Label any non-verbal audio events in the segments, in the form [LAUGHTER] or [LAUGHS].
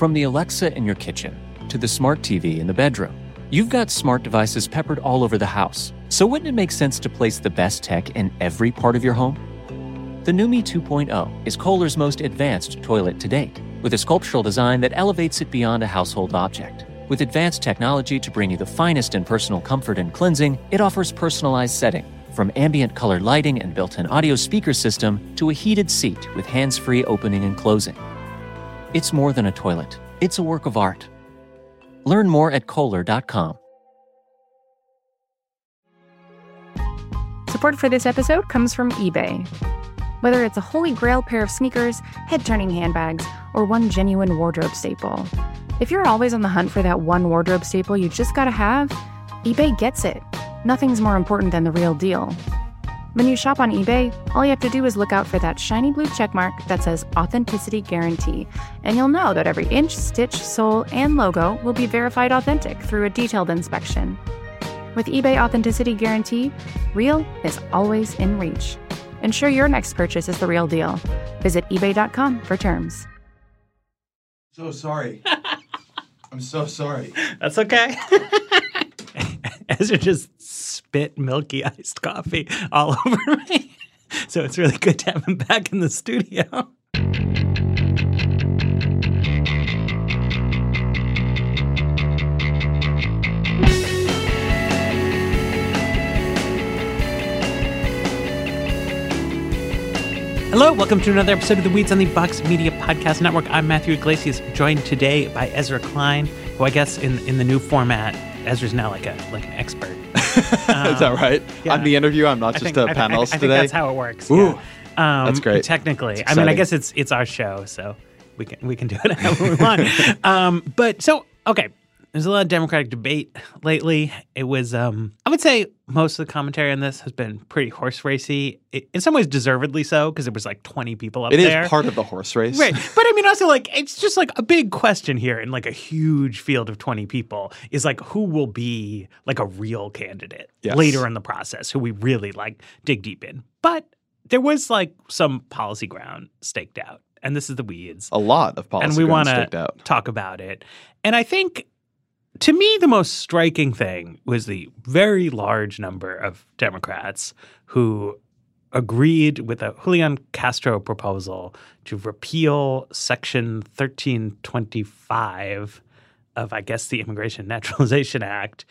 From the Alexa in your kitchen to the smart TV in the bedroom, you've got smart devices peppered all over the house. So wouldn't it make sense to place the best tech in every part of your home? The NUMI 2.0 is Kohler's most advanced toilet to date, with a sculptural design that elevates it beyond a household object. With advanced technology to bring you the finest in personal comfort and cleansing, it offers personalized setting, from ambient color lighting and built in audio speaker system to a heated seat with hands free opening and closing. It's more than a toilet, it's a work of art. Learn more at Kohler.com. Support for this episode comes from eBay. Whether it's a holy grail pair of sneakers, head turning handbags, or one genuine wardrobe staple, if you're always on the hunt for that one wardrobe staple you just gotta have, eBay gets it. Nothing's more important than the real deal. When you shop on eBay, all you have to do is look out for that shiny blue checkmark that says Authenticity Guarantee, and you'll know that every inch, stitch, sole, and logo will be verified authentic through a detailed inspection. With eBay Authenticity Guarantee, real is always in reach. Ensure your next purchase is the real deal. Visit eBay.com for terms. So sorry. [LAUGHS] I'm so sorry. That's okay. [LAUGHS] Ezra just spit milky [LAUGHS] iced coffee all [LAUGHS] over me. So it's really good to have him back in the studio. Hello, welcome to another episode of the Weeds on the Vox Media Podcast Network. I'm Matthew Yglesias, joined today by Ezra Klein, who I guess in, in the new format, Ezra's now like a like an expert. Is that right? yeah. On the interview, I'm not I just think, a I panelist I, think today. that's how it works. Ooh, yeah. Um, that's great. Technically, I mean, I guess it's it's our show, so we can we can do it [LAUGHS] however we want. um, but so okay, there's a lot of Democratic debate lately. It was, um, I would say, most of the commentary on this has been pretty horse racy. It, in some ways, deservedly so, because it was like 20 people up It is there. part of the horse race. Right. But I mean, also, like, it's just like a big question here in like a huge field of 20 people is like, who will be like a real candidate Yes. later in the process, who we really like dig deep in. But there was like some policy ground staked out. And this is the weeds. A lot of policy and we want to talk about it. And I think to me, the most striking thing was the very large number of Democrats who agreed with the Julian Castro proposal to repeal Section 1325 of, I guess, the Immigration Naturalization Act,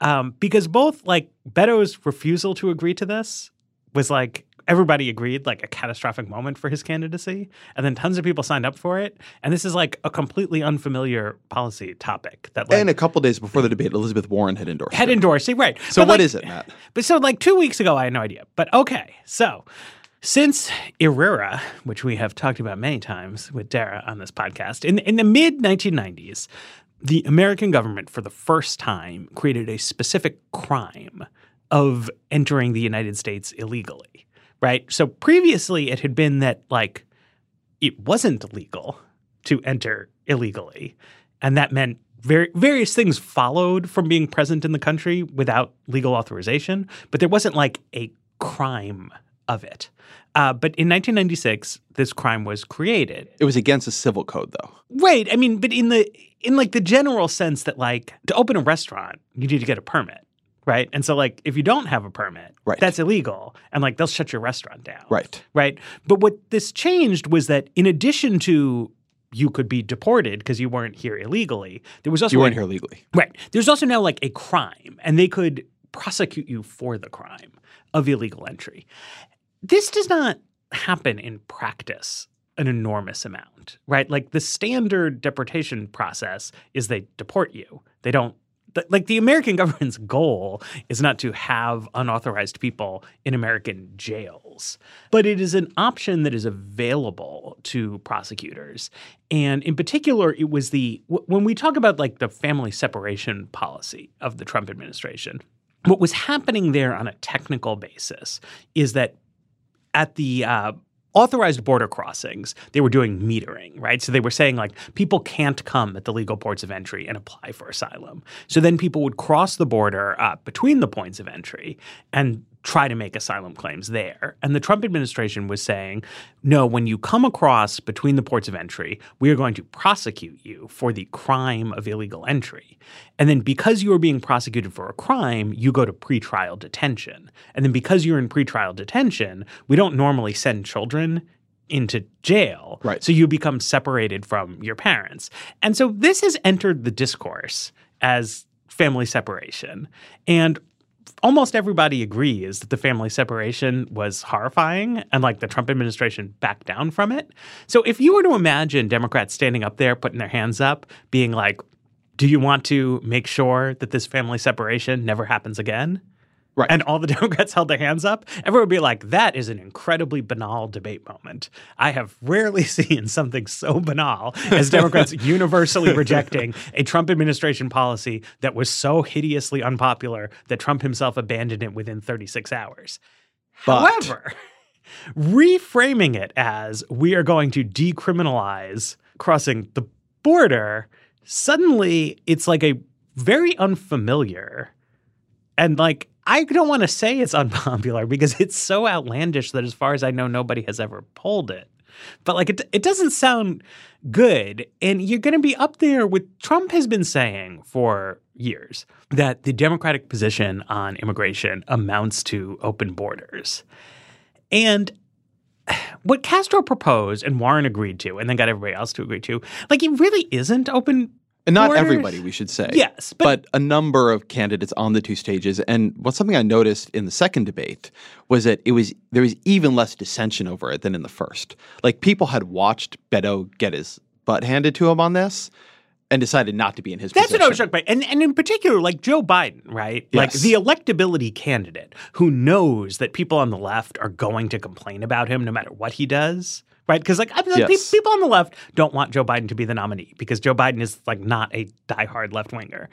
um, because both like Beto's refusal to agree to this was like everybody agreed like a catastrophic moment for his candidacy and then tons of people signed up for it and this is like a completely unfamiliar policy topic that like and a couple days before the debate, Elizabeth Warren had endorsed had it. endorsed it right So But, what like, is it, Matt? but so like two weeks ago, I had no idea. But okay, so since IIRIRA, which we have talked about many times with Dara on this podcast, in in the mid 1990s, the American government for the first time created a specific crime of entering the United States illegally. Right. So previously, it had been that like it wasn't legal to enter illegally, and that meant very, various things followed from being present in the country without legal authorization, but there wasn't like a crime of it. Uh, but in 1996, this crime was created. It was against the civil code, though. Right. I mean, but in the in like the general sense that like to open a restaurant, you need to get a permit. Right. And so like if you don't have a permit, Right. that's illegal. And like they'll shut your restaurant down. Right. Right. But what this changed was that in addition to you could be deported because you weren't here illegally, there was also You weren't a- here legally. Right. There's also now like a crime, and they could prosecute you for the crime of illegal entry. This does not happen in practice an enormous amount, right? Like the standard deportation process is they deport you. They don't like the American [LAUGHS] government's goal is not to have unauthorized people in American jails, but it is an option that is available to prosecutors. And in particular, it was the when we talk about like the family separation policy of the Trump administration, what was happening there on a technical basis is that at the uh, authorized border crossings, they were doing metering, right? So they were saying like people can't come at the legal ports of entry and apply for asylum. So then people would cross the border uh, between the points of entry, and try to make asylum claims there. And the Trump administration was saying, no, when you come across between the ports of entry, we are going to prosecute you for the crime of illegal entry. And then because you are being prosecuted for a crime, you go to pretrial detention. And then because you're in pretrial detention, we don't normally send children into jail. Right. So you become separated from your parents. And so this has entered the discourse as family separation. And almost everybody agrees that the family separation was horrifying and like the Trump administration backed down from it. So if you were to imagine Democrats standing up there, putting their hands up, being like, do you want to make sure that this family separation never happens again? Right. And all the [LAUGHS] Democrats held their hands up. Everyone would be like, that is an incredibly banal debate moment. I have rarely [LAUGHS] seen something so banal as Democrats [LAUGHS] universally rejecting a Trump administration policy that was so hideously unpopular that Trump himself abandoned it within 36 hours. But- However, reframing it as we are going to decriminalize crossing the border, suddenly it's like a very unfamiliar and like I don't want to say it's unpopular [LAUGHS] because it's so outlandish that as far as I know nobody has ever pulled it. But like it it doesn't sound good and you're going to be up there with Trump has been saying for years that the democratic position on immigration amounts to open borders. And [SIGHS] what Castro proposed and Warren agreed to and then got everybody else to agree to, like it really isn't open And not Borders- everybody, we should say. Yes, but- but, a number of candidates on the two stages. And what's something I noticed in the second debate was that it was there was even less dissension over it than in the first. Like people had watched Beto get his butt handed to him on this and decided not to be in his That's position. what I was shocked by. And, and in particular, like Joe Biden, right? Like Yes. the electability candidate who knows that people on the left are going to complain about him no matter what he does. Right, because like, I mean, like, pe- people on the left don't want Joe Biden to be the nominee because Joe Biden is like not a diehard left winger.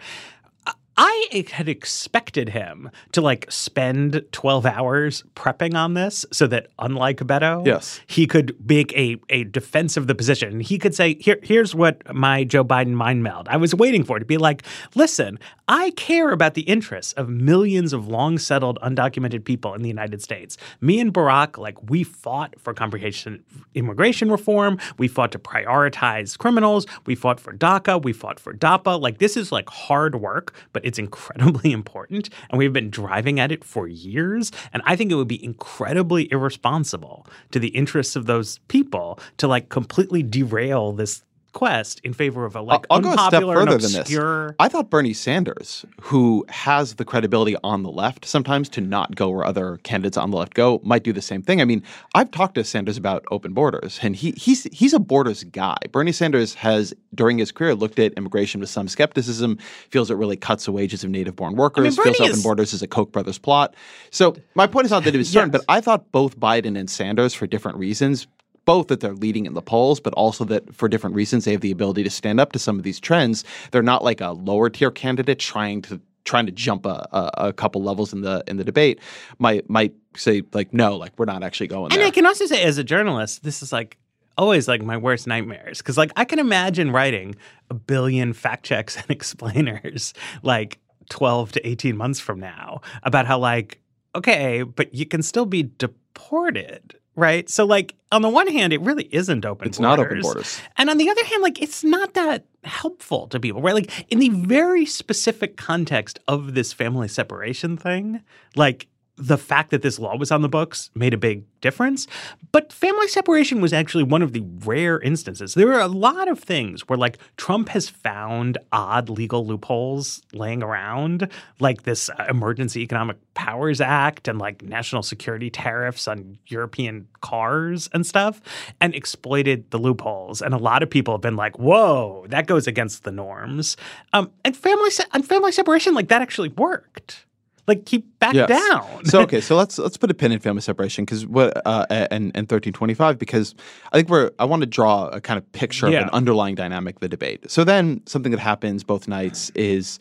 I had expected him to like spend 12 hours prepping on this so that unlike Beto, Yes. he could make a, a defense of the position. He could say, Here, here's what my Joe Biden mind meld. I was waiting for it to be like, listen, I care about the interests of millions of long settled, undocumented people in the United States. Me and Barack, like, we fought for comprehensive immigration reform. We fought to prioritize criminals. We fought for DACA. We fought for DAPA. Like, this is like hard work, but it's incredibly [LAUGHS] important. And we've been driving at it for years. And I think it would be incredibly irresponsible to the interests of those people to like completely derail this quest in favor of a like I'll go a step unpopular and further than this. obscure. I thought Bernie Sanders, who has the credibility on the left sometimes to not go where other candidates on the left go, might do the same thing. I mean, I've talked to Sanders about open borders, and he he's he's a borders guy. Bernie Sanders has during his career looked at immigration with some skepticism, feels it really cuts the wages of native-born workers, Bernie feels open borders is a Koch brothers plot. So my point is not that it was [LAUGHS] certain, Yes. but I thought both Biden and Sanders, for different reasons, both that they're leading in the polls, but also that for different reasons they have the ability to stand up to some of these trends. They're not like a lower tier candidate trying to trying to jump a, a, a couple levels in the in the debate. Might might say like no, like we're not actually going there. And there. I can also say, as a journalist, this is like always like my worst nightmares because like I can imagine writing a billion fact checks and [LAUGHS] explainers like 12 to 18 months from now about how like okay, but you can still be deported. Right. So, like, on the one hand, it really isn't open it's not open borders. borders. And on the other hand, like it's not that helpful to people, right? Like in the very specific context of this family separation thing, like the fact that this law was on the books made a big difference. But family separation was actually one of the rare instances. There are a lot of things where like Trump has found odd legal loopholes laying around, like this uh, Emergency Economic Powers Act and like national security tariffs on European cars and stuff, and exploited the loopholes. And a lot of people have been like, "Whoa, that goes against the norms." Um, and family se- and family separation, like that actually worked. Like keep back Yes. down. so okay, [LAUGHS] so let's let's put a pin in family separation because what uh, and and thirteen twenty five because I think we're I want to draw a kind of picture Yeah. of an underlying dynamic of the debate. So then something that happens both nights is,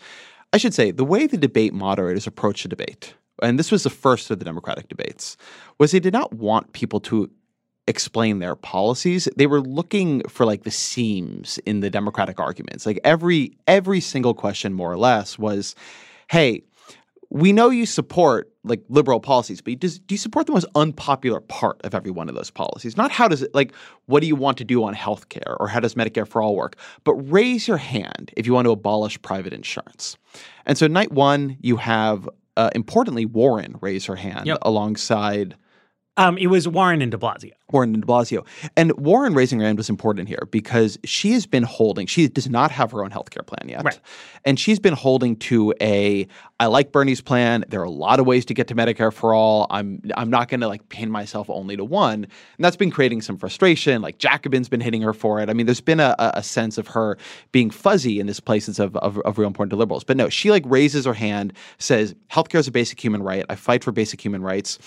I should say, the way the debate moderators approach the debate, and this was the first of the Democratic debates, was they did not want people to explain their policies they were looking for like the seams in the democratic arguments like every every single question more or less was hey we know you support like liberal policies, but does, do you support the most unpopular part of every one of those policies? Not how does it like what do you want to do on healthcare or how does Medicare for all work, but raise your hand if you want to abolish private insurance. And so night one, you have uh, importantly Warren raise her hand Yep. alongside Um, it was Warren and De Blasio. Warren and de Blasio. And Warren raising her hand was important here because she has been holding, she does not have her own healthcare plan yet. Right. And she's been holding to a I like Bernie's plan. There are a lot of ways to get to Medicare for all. I'm I'm not gonna like pin myself only to one. And that's been creating some frustration. Like Jacobin's been hitting her for it. I mean, there's been a, a sense of her being fuzzy in this places of, of, of real important to liberals. But no, she like raises her hand, says healthcare is a basic human right. I fight for basic human rights.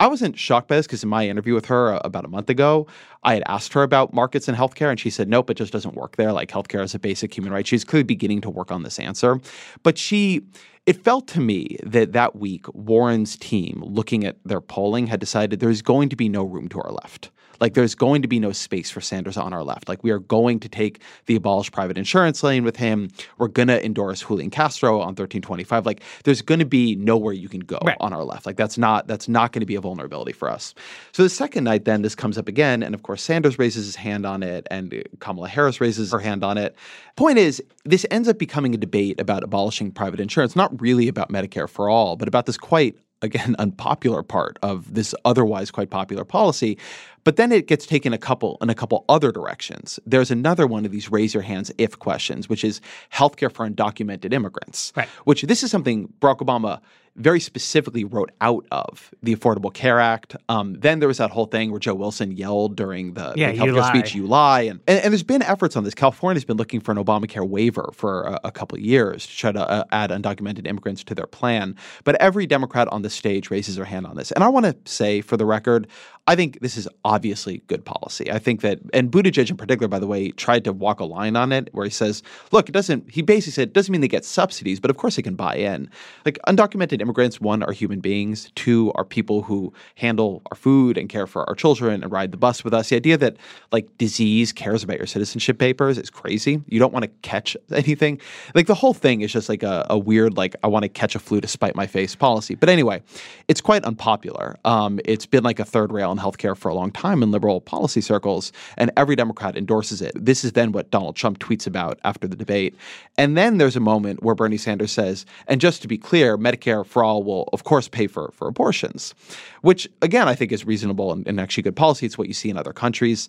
I wasn't shocked by this because in my interview with her uh, about a month ago, I had asked her about markets and healthcare, and she said, nope, it just doesn't work there. Like healthcare is a basic human right. She's clearly beginning to work on this answer. But she, it felt to me that that week, Warren's team, looking at their polling, had decided there's going to be no room to our left. Like there's going to be no space for Sanders on our left. Like we are going to take the abolish private insurance lane with him. We're going to endorse Julian Castro on 1325. Like there's going to be nowhere you can go Right. on our left. Like that's not that's not going to be a vulnerability for us. So the second night, then this comes up again, and of course Sanders raises his hand on it, and Kamala Harris raises her hand on it. Point is, this ends up becoming a debate about abolishing private insurance, not really about Medicare for all, but about this quite again [LAUGHS] unpopular part of this otherwise quite popular policy. But then it gets taken a couple in a couple other directions. There's another one of these raise your hands if questions, which is healthcare for undocumented immigrants. Right. Which this is something Barack Obama very specifically wrote out of the Affordable Care Act. Um, then there was that whole thing where Joe Wilson yelled during the, Yeah, the you healthcare speech, "You lie," and, and and there's been efforts on this. California's been looking for an Obamacare waiver for a, a couple of years to try to uh, add undocumented immigrants to their plan. But every Democrat on the stage raises their hand on this, and I want to say, for the record, I think this is obviously good policy. I think that, and Buttigieg in particular, by the way, tried to walk a line on it where he says, look, it doesn't, he basically said, it doesn't mean they get subsidies, but of course they can buy in. Like undocumented immigrants, one, are human beings, two, are people who handle our food and care for our children and ride the bus with us. The idea that like disease cares about your citizenship papers is crazy. You don't want to catch [LAUGHS] anything. Like the whole thing is just like a, a weird, like, I want to catch a flu to spite my face policy. But anyway, it's quite unpopular. Um, it's been like a third rail in healthcare for a long time in liberal policy circles, and every Democrat endorses it. This is then what Donald Trump tweets about after the debate. And then there's a moment where Bernie Sanders says, and just to be clear, Medicare for all will, of course, pay for, for abortions, which again, I think is reasonable and, and actually good policy. It's what you see in other countries.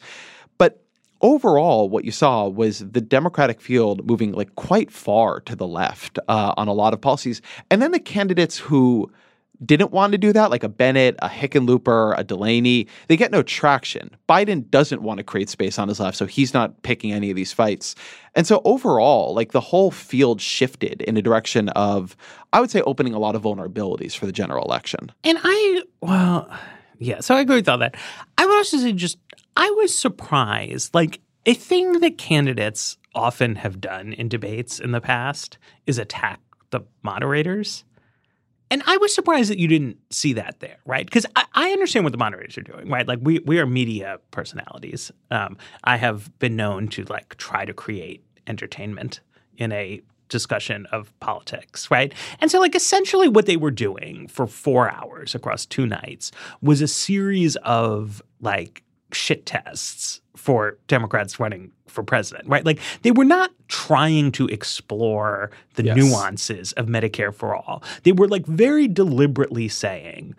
But overall, what you saw was the Democratic field moving like quite far to the left uh, on a lot of policies. And then the candidates who didn't want to do that, like a Bennet, a Hickenlooper, a Delaney, they get no traction. Biden doesn't want to create space on his left, so he's not picking any of these fights. And so overall, like the whole field shifted in a direction of, I would say, opening a lot of vulnerabilities for the general election. And I, well, yeah, so I agree with all that. I would also say just, I was surprised. Like, a thing that candidates often have done in debates in the past is attack the moderators. And I was surprised that you didn't see that there, right? Because I, I understand what the moderators are doing, right? Like we we are media personalities. Um, I have been known to like try to create entertainment in a discussion of politics, right? And so, like, essentially, what they were doing for four hours across two nights was a series of like shit tests for Democrats running for president, right? Like, they were not trying to explore the Yes. nuances of Medicare for all. They were like very deliberately saying,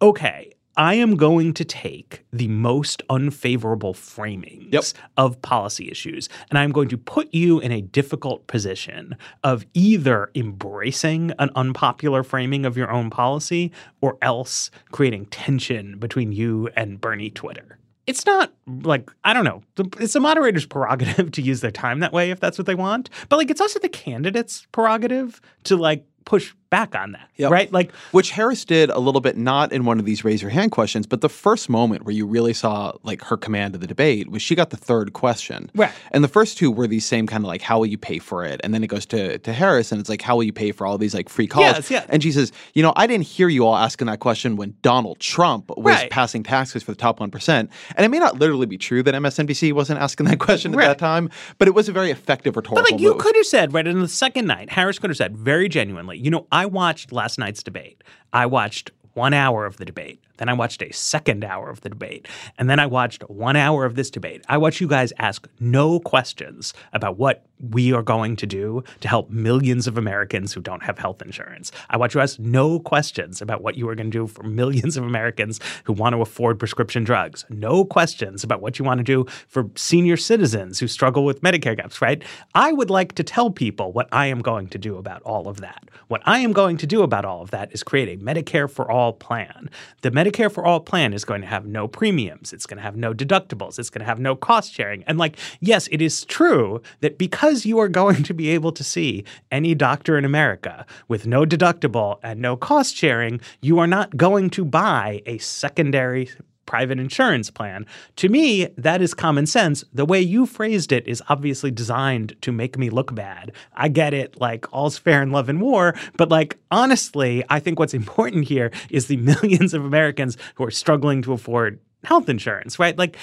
okay, I am going to take the most unfavorable framings Yep. of policy issues and I'm going to put you in a difficult position of either embracing an unpopular framing of your own policy or else creating tension between you and Bernie Twitter. It's not like, I don't know, it's the moderator's prerogative to use their time that way if that's what they want. But like, it's also the candidate's prerogative to like push back on that, Yep. right? Like, Which Harris did a little bit, not in one of these raise your hand questions, but the first moment where you really saw like her command of the debate was she got the third question. Right. And the first two were these same kind of like, how will you pay for it? And then it goes to, to Harris and it's like, how will you pay for all these like free calls? Yes, yeah. And she says, you know, I didn't hear you all asking that question when Donald Trump was Right. passing taxes for the top 1%. And it may not literally be true that MSNBC wasn't asking that [LAUGHS] question at Right. that time, but it was a very effective rhetorical But like you move. could have said, right, in the second night, Harris could have said very genuinely, you know, I I watched last night's debate. I watched one hour of the debate. Then I watched a second hour of the debate. And then I watched one hour of this debate. I watched you guys ask no questions about what we are going to do to help millions of Americans who don't have health insurance. I watched you ask no questions about what you are going to do for millions of Americans who want to afford prescription drugs. No questions about what you want to do for senior citizens who struggle with Medicare gaps, right? I would like to tell people what I am going to do about all of that. What I am going to do about all of that is create a Medicare for all plan. The Medicare for All plan is going to have no premiums. It's going to have no deductibles. It's going to have no cost sharing. And like, yes, it is true that because you are going to be able to see any doctor in America with no deductible and no cost sharing, you are not going to buy a secondary private insurance plan. To me, that is common sense. The way you phrased it is obviously designed to make me look bad. I get it, like all's fair in love and war, but like honestly, I think what's [LAUGHS] important here is the millions of Americans who are struggling to afford health insurance, right? Like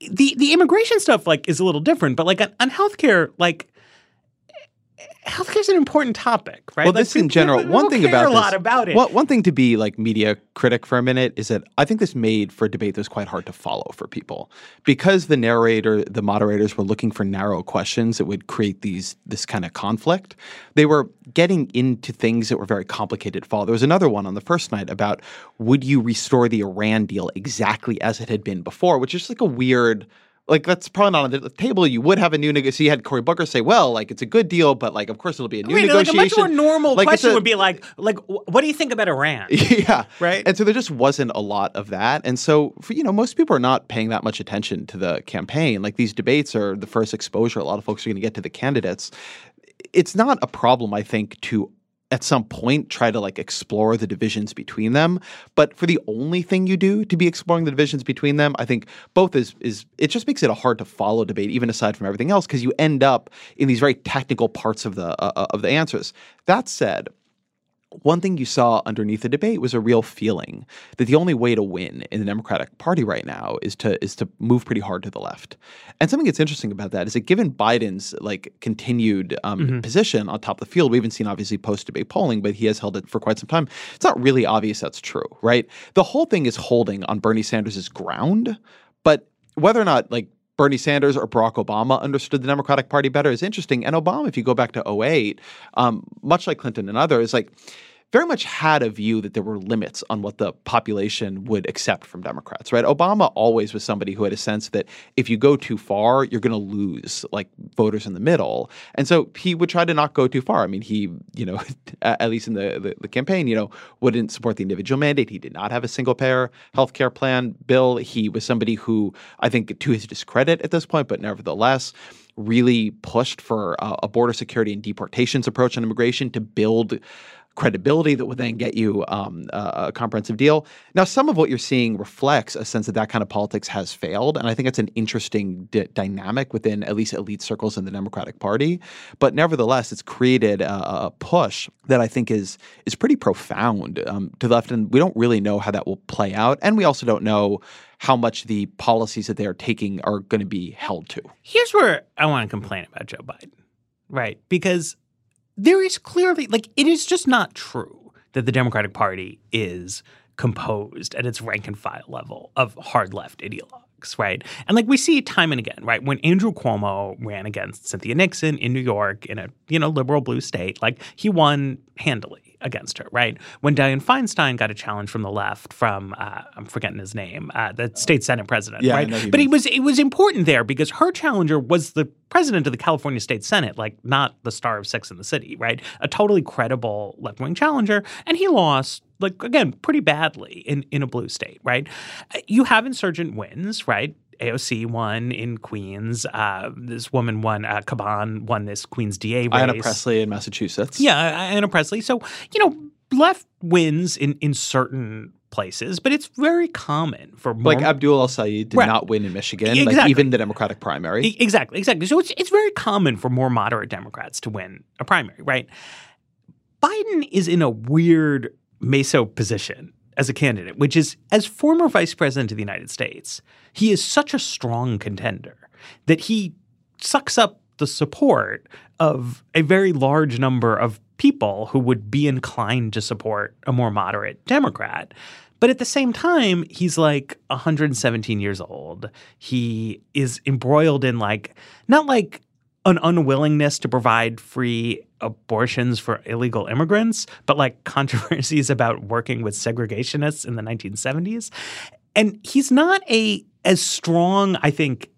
the the immigration stuff like is a little different, but like on, on healthcare, like healthcare is an important topic, right? Well, like, this in general, people, one thing about a this, lot about it. Well, one thing to be like media critic for a minute is that I think this made for a debate that was quite hard to follow for people because the narrator, the moderators were looking for narrow questions that would create these this kind of conflict. They were getting into things that were very complicated to follow. There was another one on the first night about would you restore the Iran deal exactly as it had been before, which is like a weird like that's probably not on the table. You would have a new negotiation. You had Cory Booker say, "Well, like it's a good deal, but like of course it'll be a new negotiation." Like a much more normal like, question a, would be like, like, what do you think about Iran? [LAUGHS] yeah, right. And so there just wasn't a lot of that, and so for, you know most people are not paying that much attention to the campaign. Like these debates are the first exposure a lot of folks are going to get to the candidates. It's not a problem, I think, to at some point try to like explore the divisions between them. But for the only thing you do to be exploring the divisions between them i think both is is it just makes it a hard to follow debate even aside from everything else because you end up in these very technical parts of the uh, of the answers. That said one thing you saw underneath the debate was a real feeling that the only way to win in the Democratic Party right now is to is to move pretty hard to the left. And something that's interesting about that is that given Biden's like continued um, mm-hmm. position on top of the field, we haven't seen obviously post debate polling, but he has held it for quite some time. It's not really obvious that's true, right? The whole thing is holding on Bernie Sanders' ground, but whether or not like Bernie Sanders or Barack Obama understood the Democratic Party better is interesting. And Obama, if you go back to 08, um, much like Clinton and others, like very much had a view that there were limits on what the population would accept from Democrats, right? Obama always was somebody who had a sense that if you go too far, you're going to lose like voters in the middle. And so he would try to not go too far. I mean, he, you know, [LAUGHS] at least in the, the, the campaign, you know, wouldn't support the individual mandate. He did not have a single payer health care plan bill. He was somebody who I think to his discredit at this point, but nevertheless, really pushed for a border security and deportations approach on immigration to build credibility that would then get you um, a, comprehensive deal. Now, some of what you're seeing reflects a sense that that kind of politics has failed, and I think it's an interesting d- dynamic within at least elite circles in the Democratic Party. But nevertheless, it's created a, a push that I think is is pretty profound um, to the left, and we don't really know how that will play out, and we also don't know how much the policies that they are taking are going to be held to. Here's where I want to complain about Joe Biden, right? Because there is clearly like it is just not true that the Democratic Party is composed at its rank and file level of hard left ideologues, right? And like we see time and again, right? When Andrew Cuomo ran against Cynthia Nixon in New York in a you know liberal blue state, like he won handily against her, right? When Dianne Feinstein got a challenge from the left from uh, I'm forgetting his name, uh, the state senate president, yeah, right? But it was it was important there because her challenger was the president of the California State Senate, like not the star of Sex and the City, right? A totally credible left wing challenger, and he lost like again pretty badly in in a blue state, right? You have insurgent wins, right? AOC won in Queens. Uh, this woman won, uh, Caban won this Queens DA race. Ayanna Pressley in Massachusetts. Yeah, Ayanna Pressley. So, you know, left wins in, in certain places, but it's very common for more, like Abdul El Sayed did right. not win in Michigan, exactly. like even the Democratic primary. Exactly, exactly. So it's it's very common for more moderate Democrats to win a primary, right? Biden is in a weird meso position as a candidate, which is as former vice president of the United States, he is such a strong contender that he sucks up the support of a very large number of people who would be inclined to support a more moderate Democrat. But at the same time, he's like 117 years old. He is embroiled in like, not like an unwillingness to provide free abortions for illegal immigrants, but like [LAUGHS] controversies about working with segregationists in the 1970s. And he's not a as strong, I think,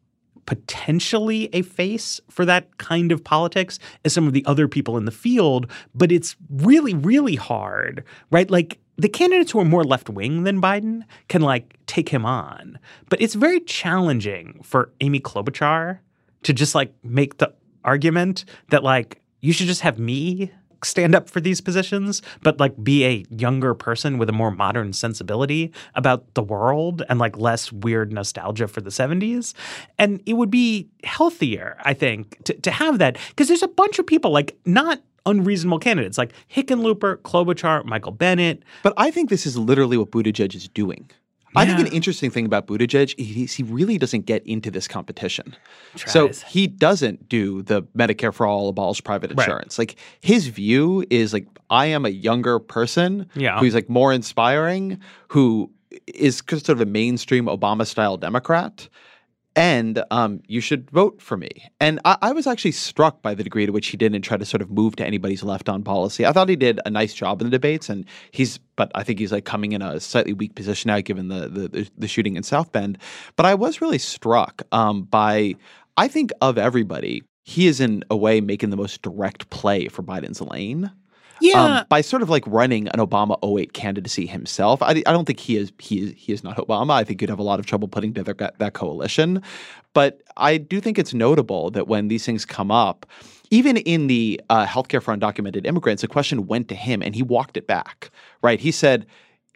potentially a face for that kind of politics as some of the other people in the field, but it's really, really hard, right? Like the candidates who are more left wing than Biden can like take him on, but it's very challenging for Amy Klobuchar to just like make the argument that like you should just have me stand up for these positions, but like be a younger person with a more modern sensibility about the world and like less weird nostalgia for the 70s. And it would be healthier, I think, to, to have that because there's a bunch of people like not unreasonable candidates like Hickenlooper, Klobuchar, Michael Bennet. But I think this is literally what Buttigieg is doing. I think an interesting thing about Buttigieg is he really doesn't get into this competition. Tries. So he doesn't do the Medicare for all, abolish private Right. insurance. Like his view is like I am a younger person Yeah. who's like more inspiring, who is sort of a mainstream Obama style Democrat. And um, you should vote for me. And I, I was actually struck by the degree to which he didn't try to sort of move to anybody's left on policy. I thought he did a nice job in the debates, and he's, but I think he's like coming in a slightly weak position now given the the, the, shooting in South Bend. But I was really struck um, by, I think of everybody, he is in a way making the most direct play for Biden's lane Yeah. um, by sort of like running an Obama 08 candidacy himself. I, I don't think he is he is he is not Obama. I think you'd have a lot of trouble putting together that, that coalition. But I do think it's notable that when these things come up, even in the uh, healthcare for undocumented immigrants, the question went to him and he walked it back. Right? He said.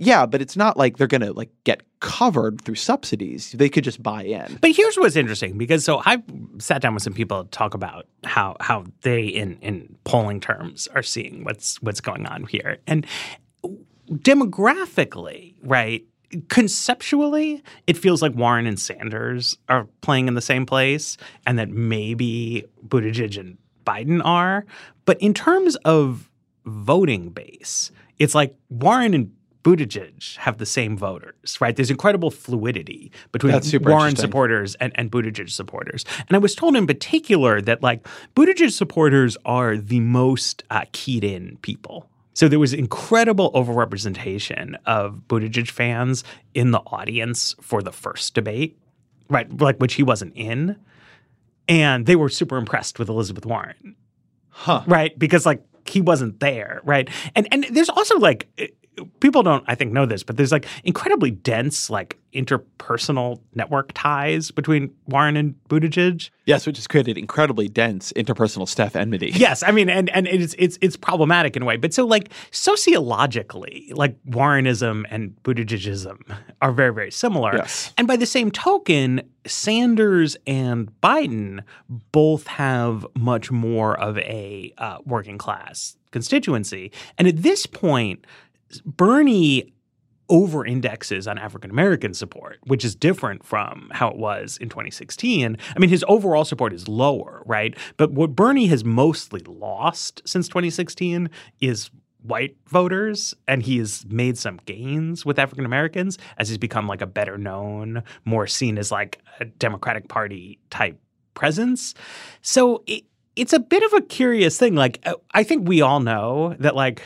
Yeah, but it's not like they're going to like get covered through subsidies. They could just buy in. But here's what's interesting because so I've sat down with some people to talk about how how they in in polling terms are seeing what's what's going on here. And demographically, right? Conceptually, it feels like Warren and Sanders are playing in the same place and that maybe Buttigieg and Biden are. But in terms of voting base, it's like Warren and Buttigieg have the same voters, right? There's incredible fluidity between Warren supporters and, and Buttigieg supporters. And I was told in particular that like Buttigieg supporters are the most uh, keyed in people. So there was incredible overrepresentation of Buttigieg fans in the audience for the first debate, right? Like which he wasn't in. And they were super impressed with Elizabeth Warren Huh. right? Because like he wasn't there, right? And and there's also like people don't I think know this, but there's like incredibly dense like interpersonal network ties between Warren and Buttigieg. Yes, which has created incredibly dense interpersonal staff enmity. [LAUGHS] Yes, I mean, and and it's it's it's problematic in a way, but so like sociologically, like Warrenism and Buttigiegism are very very similar. Yes. And by the same token, Sanders and Biden both have much more of a uh, working class constituency, and at this point, Bernie over indexes on African American support, which is different from how it was in 2016. I mean, his overall support is lower, right? But what Bernie has mostly lost since 2016 is white voters, and he has made some gains with African Americans as he's become like a better known, more seen as like a Democratic Party type presence. So it, it's a bit of a curious thing. Like, I think we all know that like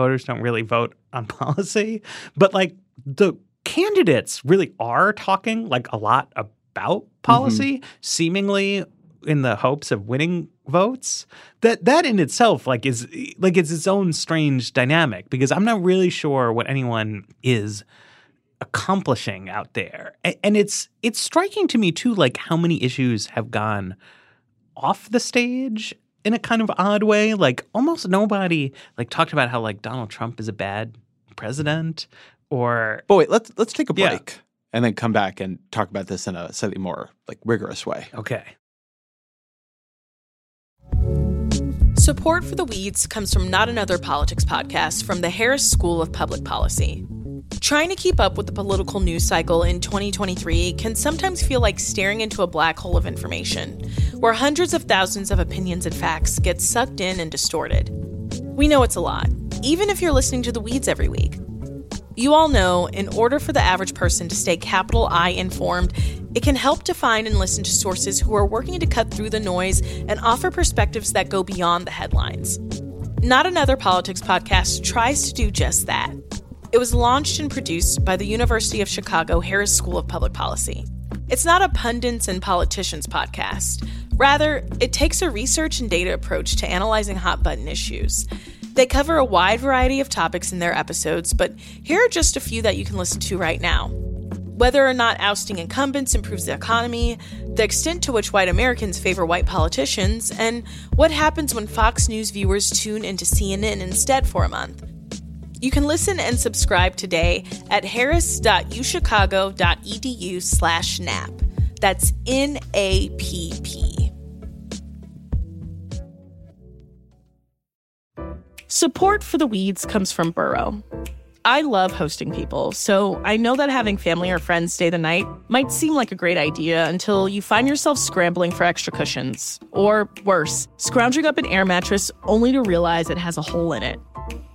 voters don't really vote on [LAUGHS] policy, but like the candidates really are talking like a lot about mm-hmm. policy, seemingly in the hopes of winning votes. That that in itself like is like it's its own strange dynamic because I'm not really sure what anyone is accomplishing out there. And it's it's striking to me too like how many issues have gone off the stage in a kind of odd way. Like almost nobody like talked about how like Donald Trump is a bad president or But wait, let's let's take a Yeah. break and then come back and talk about this in a slightly more like rigorous way. okay. Support for the Weeds comes from Not Another Politics podcast from the Harris School of Public Policy. Trying to keep up with the political news cycle in 2023 can sometimes feel like staring into a black hole of information, where hundreds of thousands of opinions and facts get sucked in and distorted. We know it's a lot, even if you're listening to The Weeds every week. You all know, in order for the average person to stay capital I informed, it can help to find and listen to sources who are working to cut through the noise and offer perspectives that go beyond the headlines. Not Another Politics podcast tries to do just that. It was launched and produced by the University of Chicago Harris School of Public Policy. It's not a pundits and politicians podcast. Rather, it takes a research and data approach to analyzing hot button issues. They cover a wide variety of topics in their episodes, but here are just a few that you can listen to right now. Whether or not ousting incumbents improves the economy, the extent to which white Americans favor white politicians, and what happens when Fox News viewers tune into CNN instead for a month. You can listen and subscribe today at harris.uchicago.edu slash NAP. That's N-A-P-P. Support for the weeds comes from Burrow. I love hosting people, so I know that having family or friends stay the night might seem like a great idea until you find yourself scrambling for extra cushions. Or worse, scrounging up an air mattress only to realize it has a hole in it.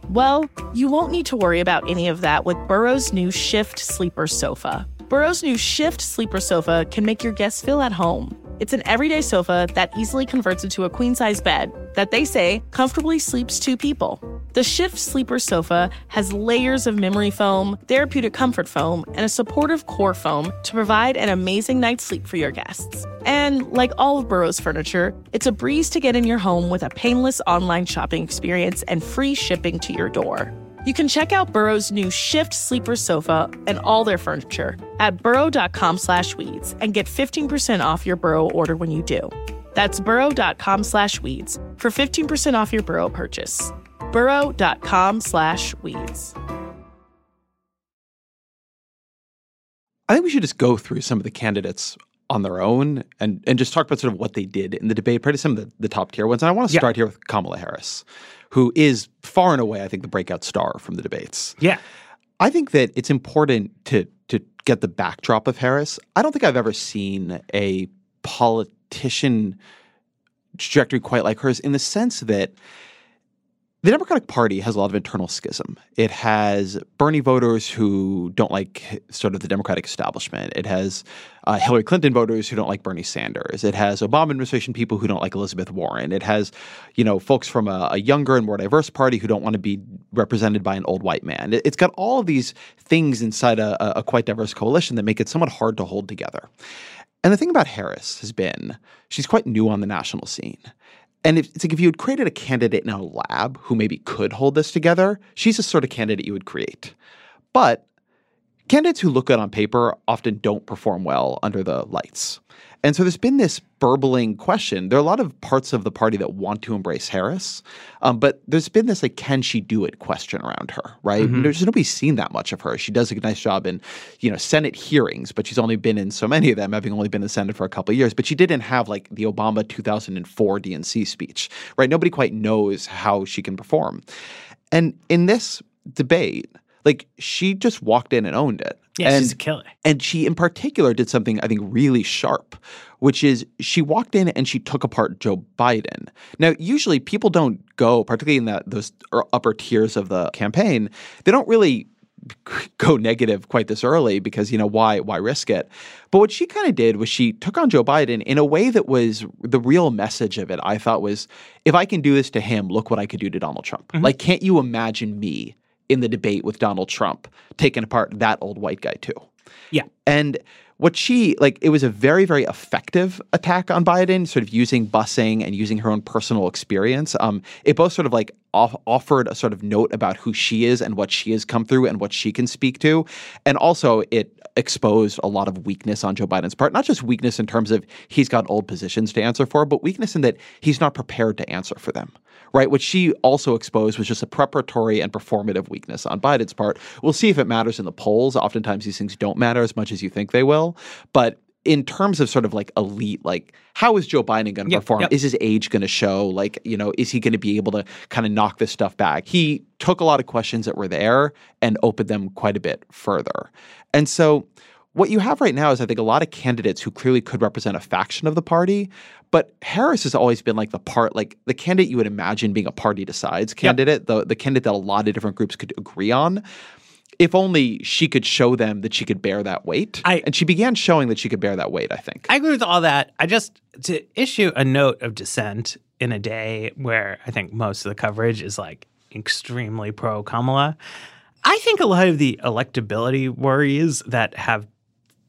Well, you won't need to worry about any of that with Burrow's new Shift Sleeper Sofa. Burrow's new Shift Sleeper Sofa can make your guests feel at home. It's an everyday sofa that easily converts into a queen size bed that they say comfortably sleeps two people. The Shift Sleeper Sofa has layers of memory foam, therapeutic comfort foam, and a supportive core foam to provide an amazing night's sleep for your guests. And like all of Burrow's furniture, it's a breeze to get in your home with a painless online shopping experience and free shipping to your door. You can check out Burrow's new Shift Sleeper Sofa and all their furniture at burrow.com slash weeds and get 15% off your Burrow order when you do. That's burrow.com slash weeds for 15% off your Burrow purchase. burrow.com slash weeds. I think we should just go through some of the candidates on their own and, and just talk about sort of what they did in the debate, probably some of the, the top tier ones. And I want to Yeah. start here with Kamala Harris, who is far and away, I think, the breakout star from the debates. Yeah. I think that it's important to to get the backdrop of Harris. I don't think I've ever seen a politician trajectory quite like hers in the sense that the Democratic Party has a lot of internal schism. It has Bernie voters who don't like sort of the Democratic establishment. It has uh, Hillary Clinton voters who don't like Bernie Sanders. It has Obama administration people who don't like Elizabeth Warren. It has, you know, folks from a, a younger and more diverse party who don't want to be represented by an old white man. It, has got all of these things inside a, a quite diverse coalition that make it somewhat hard to hold together. And the thing about Harris has been she's quite new on the national scene. And if, it's like if you had created a candidate in a lab who maybe could hold this together, she's the sort of candidate you would create. But candidates who look good on paper often don't perform well under the lights. And so there's been this burbling question. There are a lot of parts of the party that want to embrace Harris, um, but there's been this like, can she do it question around her, right? There's nobody's seen that much of her. She does a nice job in, you know, Senate hearings, but she's only been in so many of them, having only been in the Senate for a couple of years. But she didn't have like the Obama 2004 DNC speech, right? Nobody quite knows how she can perform. And in this debate, like she just walked in and owned it. Yeah, and, she's a killer. and she, in particular, did something I think really sharp, which is she walked in and she took apart Joe Biden. Now, usually people don't go, particularly in that those er- upper tiers of the campaign, they don't really [LAUGHS] go negative quite this early because you know why why risk it but what she kind of did was she took on joe biden in a way that was the real message of it i thought was if i can do this to him look what i could do to donald trump like can't you imagine me in the debate with donald trump taking apart that old white guy too Yeah. and what she like, it was a very, very effective attack on Biden, sort of using busing and using her own personal experience. Um, it both sort of like off- offered a sort of note about who she is and what she has come through and what she can speak to, and also it exposed a lot of weakness on Joe Biden's part. Not just weakness in terms of he's got old positions to answer for, but weakness in that he's not prepared to answer for them. Right. What she also exposed was just a preparatory and performative weakness on Biden's part. We'll see if it matters in the polls. Oftentimes these things don't matter as much as you think they will. But in terms of sort of like elite, like how is Joe Biden going to Yep, perform? yep. Is his age going to show? Like, you know, is he going to be able to kind of knock this stuff back? He took a lot of questions that were there and opened them quite a bit further. And so what you have right now is I think a lot of candidates who clearly could represent a faction of the party, but Harris has always been like the part, like the candidate you would imagine being a party decides candidate, the the candidate that a lot of different groups could agree on. If only she could show them that she could bear that weight. I- and she began showing that she could bear that weight, I think. I agree with all that. I just to issue a note of dissent in a day where I think most of the coverage is like extremely pro Kamala. I think a lot of the electability worries that have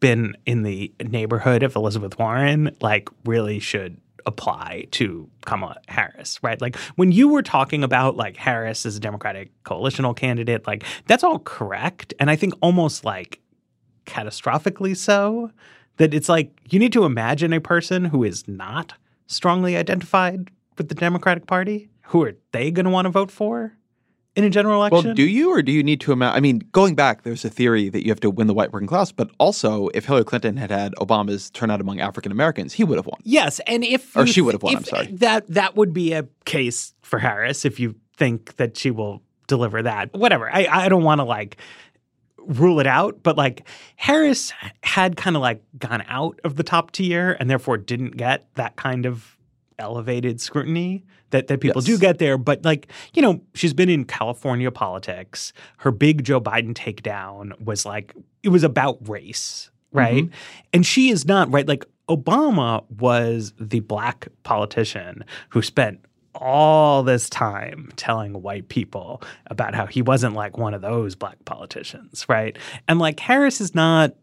been in the neighborhood of Elizabeth Warren like really should apply to Kamala Harris, right? Like when you were talking about like Harris as a Democratic coalitional candidate, like that's all correct. And I think almost like catastrophically so that it's like you need to imagine a person who is not strongly identified with the Democratic Party. Who are they going to want to vote for in a general election? Well, do you or do you need to imagine? I mean, going back, there's a theory that you have to win the white working class, but also if Hillary Clinton had had Obama's turnout among African Americans, he would have won. Yes, and if Or she would have won, I'm sorry. That that would be a case for Harris if you think that she will deliver that. Whatever. I I don't want to like rule it out, but like Harris had kind of like gone out of the top tier and therefore didn't get that kind of elevated scrutiny that, that people Yes. do get there. But like, you know, she's been in California politics. Her big Joe Biden takedown was like it was about race, right? Mm-hmm. And she is not, right? Like Obama was the black politician who spent all this time telling white people about how he wasn't like one of those black politicians, right? And like Harris has not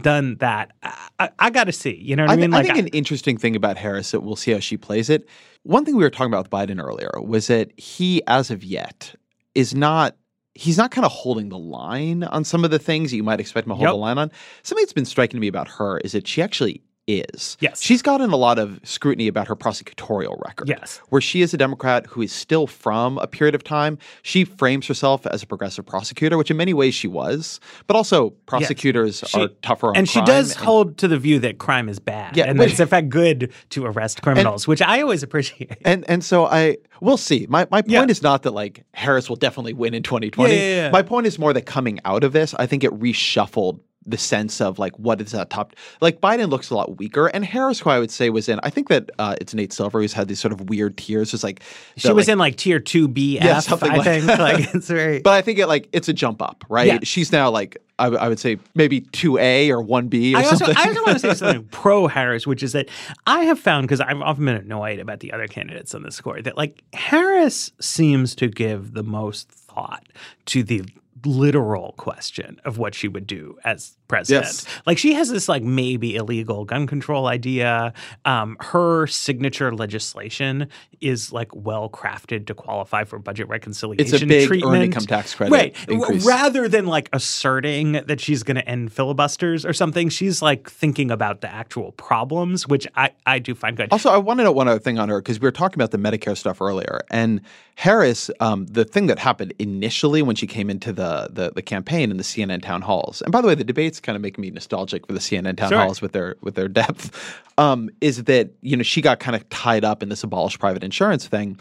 done that. I, I, I got to see. You know what I, I, mean? I Like, think an interesting thing about Harris that we'll see how she plays it. One thing we were talking about with Biden earlier was that he, as of yet, is not. He's not kind of holding the line on some of the things that you might expect him to hold Yep. the line on. Something that's been striking to me about her is that she actually is. Yes. She's gotten a lot of scrutiny about her prosecutorial record. Yes. Where she is a Democrat who is still from a period of time. She frames herself as a progressive prosecutor, which in many ways she was. But also, prosecutors She- are tougher on and she does and- hold to the view that crime is bad, Yeah, and which- that it's in fact good to arrest criminals, which I always appreciate. And and so I we'll see. My my point Yeah. is not that like Harris will definitely win in 2020. Yeah, yeah, yeah. My point is more that coming out of this, I think it reshuffled the sense of like what is that top like Biden looks a lot weaker and Harris who I would say was in I think that uh, it's Nate Silver who's had these sort of weird tiers it's like She the, was like- in like tier two B Yeah, something I like think. like it's very. but I think it like it's a jump up right Yeah. she's now like I would say maybe 2A or 1B or I also, I also want to say something [LAUGHS] pro Harris, which is that I have found because I've often been annoyed about the other candidates on the score that like Harris seems to give the most thought to the literal question of what she would do as president. Yes. Like she has this like maybe illegal gun control idea. Um, her signature legislation is like well crafted to qualify for budget reconciliation big earned treatment. income tax credit right? increase. Rather than like asserting that she's going to end filibusters or something, she's like thinking about the actual problems, which I I do find good. Also, I want to know one other thing on her because we were talking about the Medicare stuff earlier, and Harris, um, the thing that happened initially when she came into the, the the campaign in the CNN town halls, and by the way, the debates kind of make me nostalgic for the CNN town Sure. halls with their with their depth, um, is that you know she got kind of tied up in this abolish private insurance thing.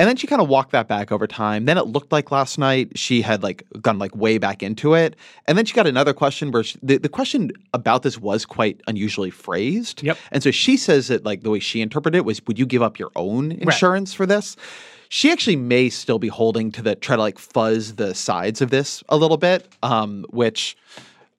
And then she kind of walked that back over time. Then it looked like last night she had like gone like way back into it. And then she got another question where she, the, the question about this was quite unusually phrased. Yep. And so she says that like the way she interpreted it was, would you give up your own insurance for this? She actually may still be holding to the try to like fuzz the sides of this a little bit, um, which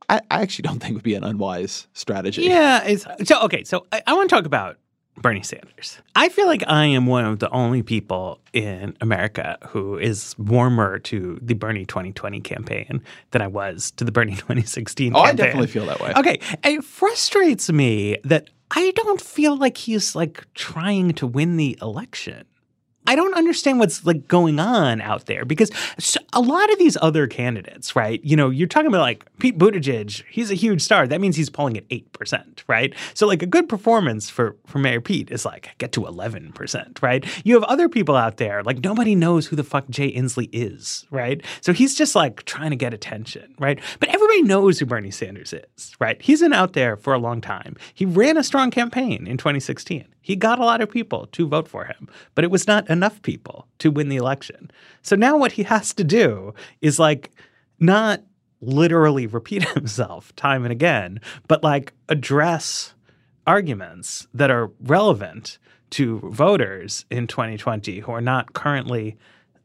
I, I actually don't think would be an unwise strategy. Yeah, it's so okay. So I, I want to talk about Bernie Sanders. I feel like I am one of the only people in America who is warmer to the Bernie 2020 campaign than I was to the Bernie [LAUGHS] 2016 Oh, I definitely feel that way. Okay, it frustrates me that I don't feel like he's like trying to win the election. I don't understand what's like going on out there because a lot of these other candidates, right? You know, you're talking about like Pete Buttigieg. He's a huge star. That means he's polling at eight percent, right? So like a good performance for for Mayor Pete is like get to eleven percent, right? You have other people out there like nobody knows who the fuck Jay Inslee is, right? So he's just like trying to get attention, right? But everybody knows who Bernie Sanders is, right? He's been out there for a long time. He ran a strong campaign in 2016. He got a lot of people to vote for him, but it was not enough people to win the election. So now what he has to do is like not literally [LAUGHS] repeat himself time and again, but like address arguments that are relevant to voters in 2020 who are not currently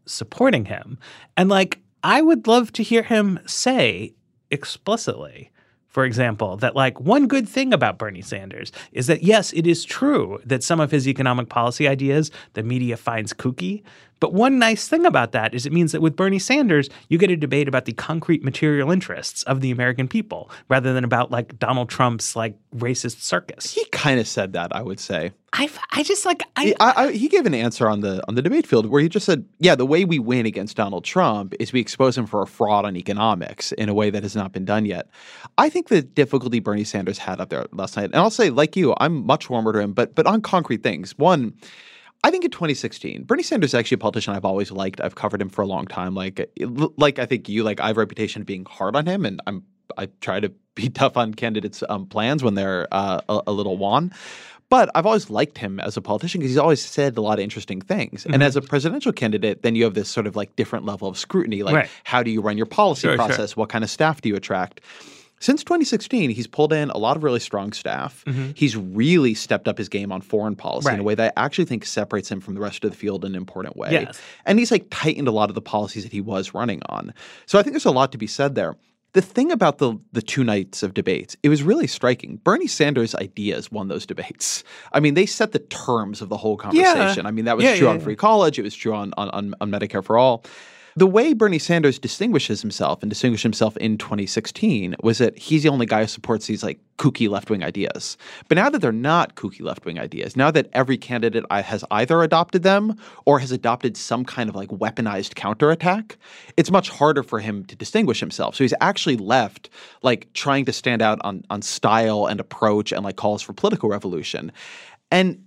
supporting him. And like, I would love to hear him say explicitly for example, that like one good thing about Bernie Sanders is that yes, it is true that some of his economic policy ideas the media finds kooky, but one nice thing about that is it means that with Bernie Sanders, you get a debate about the concrete material interests of the American people rather than about like Donald Trump's like racist circus. He kind of said that, I would say. I, I just like I, he, I, I, he gave an answer on the on the debate field where he just said, "Yeah, the way we win against Donald Trump is we expose him for a fraud on economics in a way that has not been done yet." I think the difficulty Bernie Sanders had up there last night, and I'll say, like you, I'm much warmer to him, but but on concrete things. One, I think in 2016, Bernie Sanders is actually a politician I've always liked. I've covered him for a long time. Like like I think you like I have a reputation of being hard on him, and I'm I try to [LAUGHS] be tough on candidates' um, plans when they're uh, a, a little wan. But I've always liked him as a politician because he's always said a lot of interesting things. Mm-hmm. And as a presidential candidate, then you have this sort of like different level of scrutiny. Like, right. how do you run your policy sure, process? Sure. What kind of staff do you attract? Since 2016, he's pulled in a lot of really strong staff. Mm-hmm. He's really stepped up his game on foreign policy right. in a way that I actually think separates him from the rest of the field in an important way. Yes. And he's like tightened a lot of the policies that he was running on. So I think there's a lot to be said there. The thing about the the two nights of debates, it was really striking. Bernie Sanders' ideas won those debates. I mean, they set the terms of the whole conversation. Yeah. I mean, that was yeah, true yeah, on free college. It was true on, on on Medicare for all. The way Bernie Sanders distinguishes himself and distinguished himself in 2016 was that he's the only guy who supports these like kooky left wing ideas. But now that they're not kooky left wing ideas, now that every candidate has either adopted them or has adopted some kind of like weaponized counterattack, it's much harder for him to distinguish himself. So he's actually left like trying to stand out on on style and approach and like calls for political revolution. And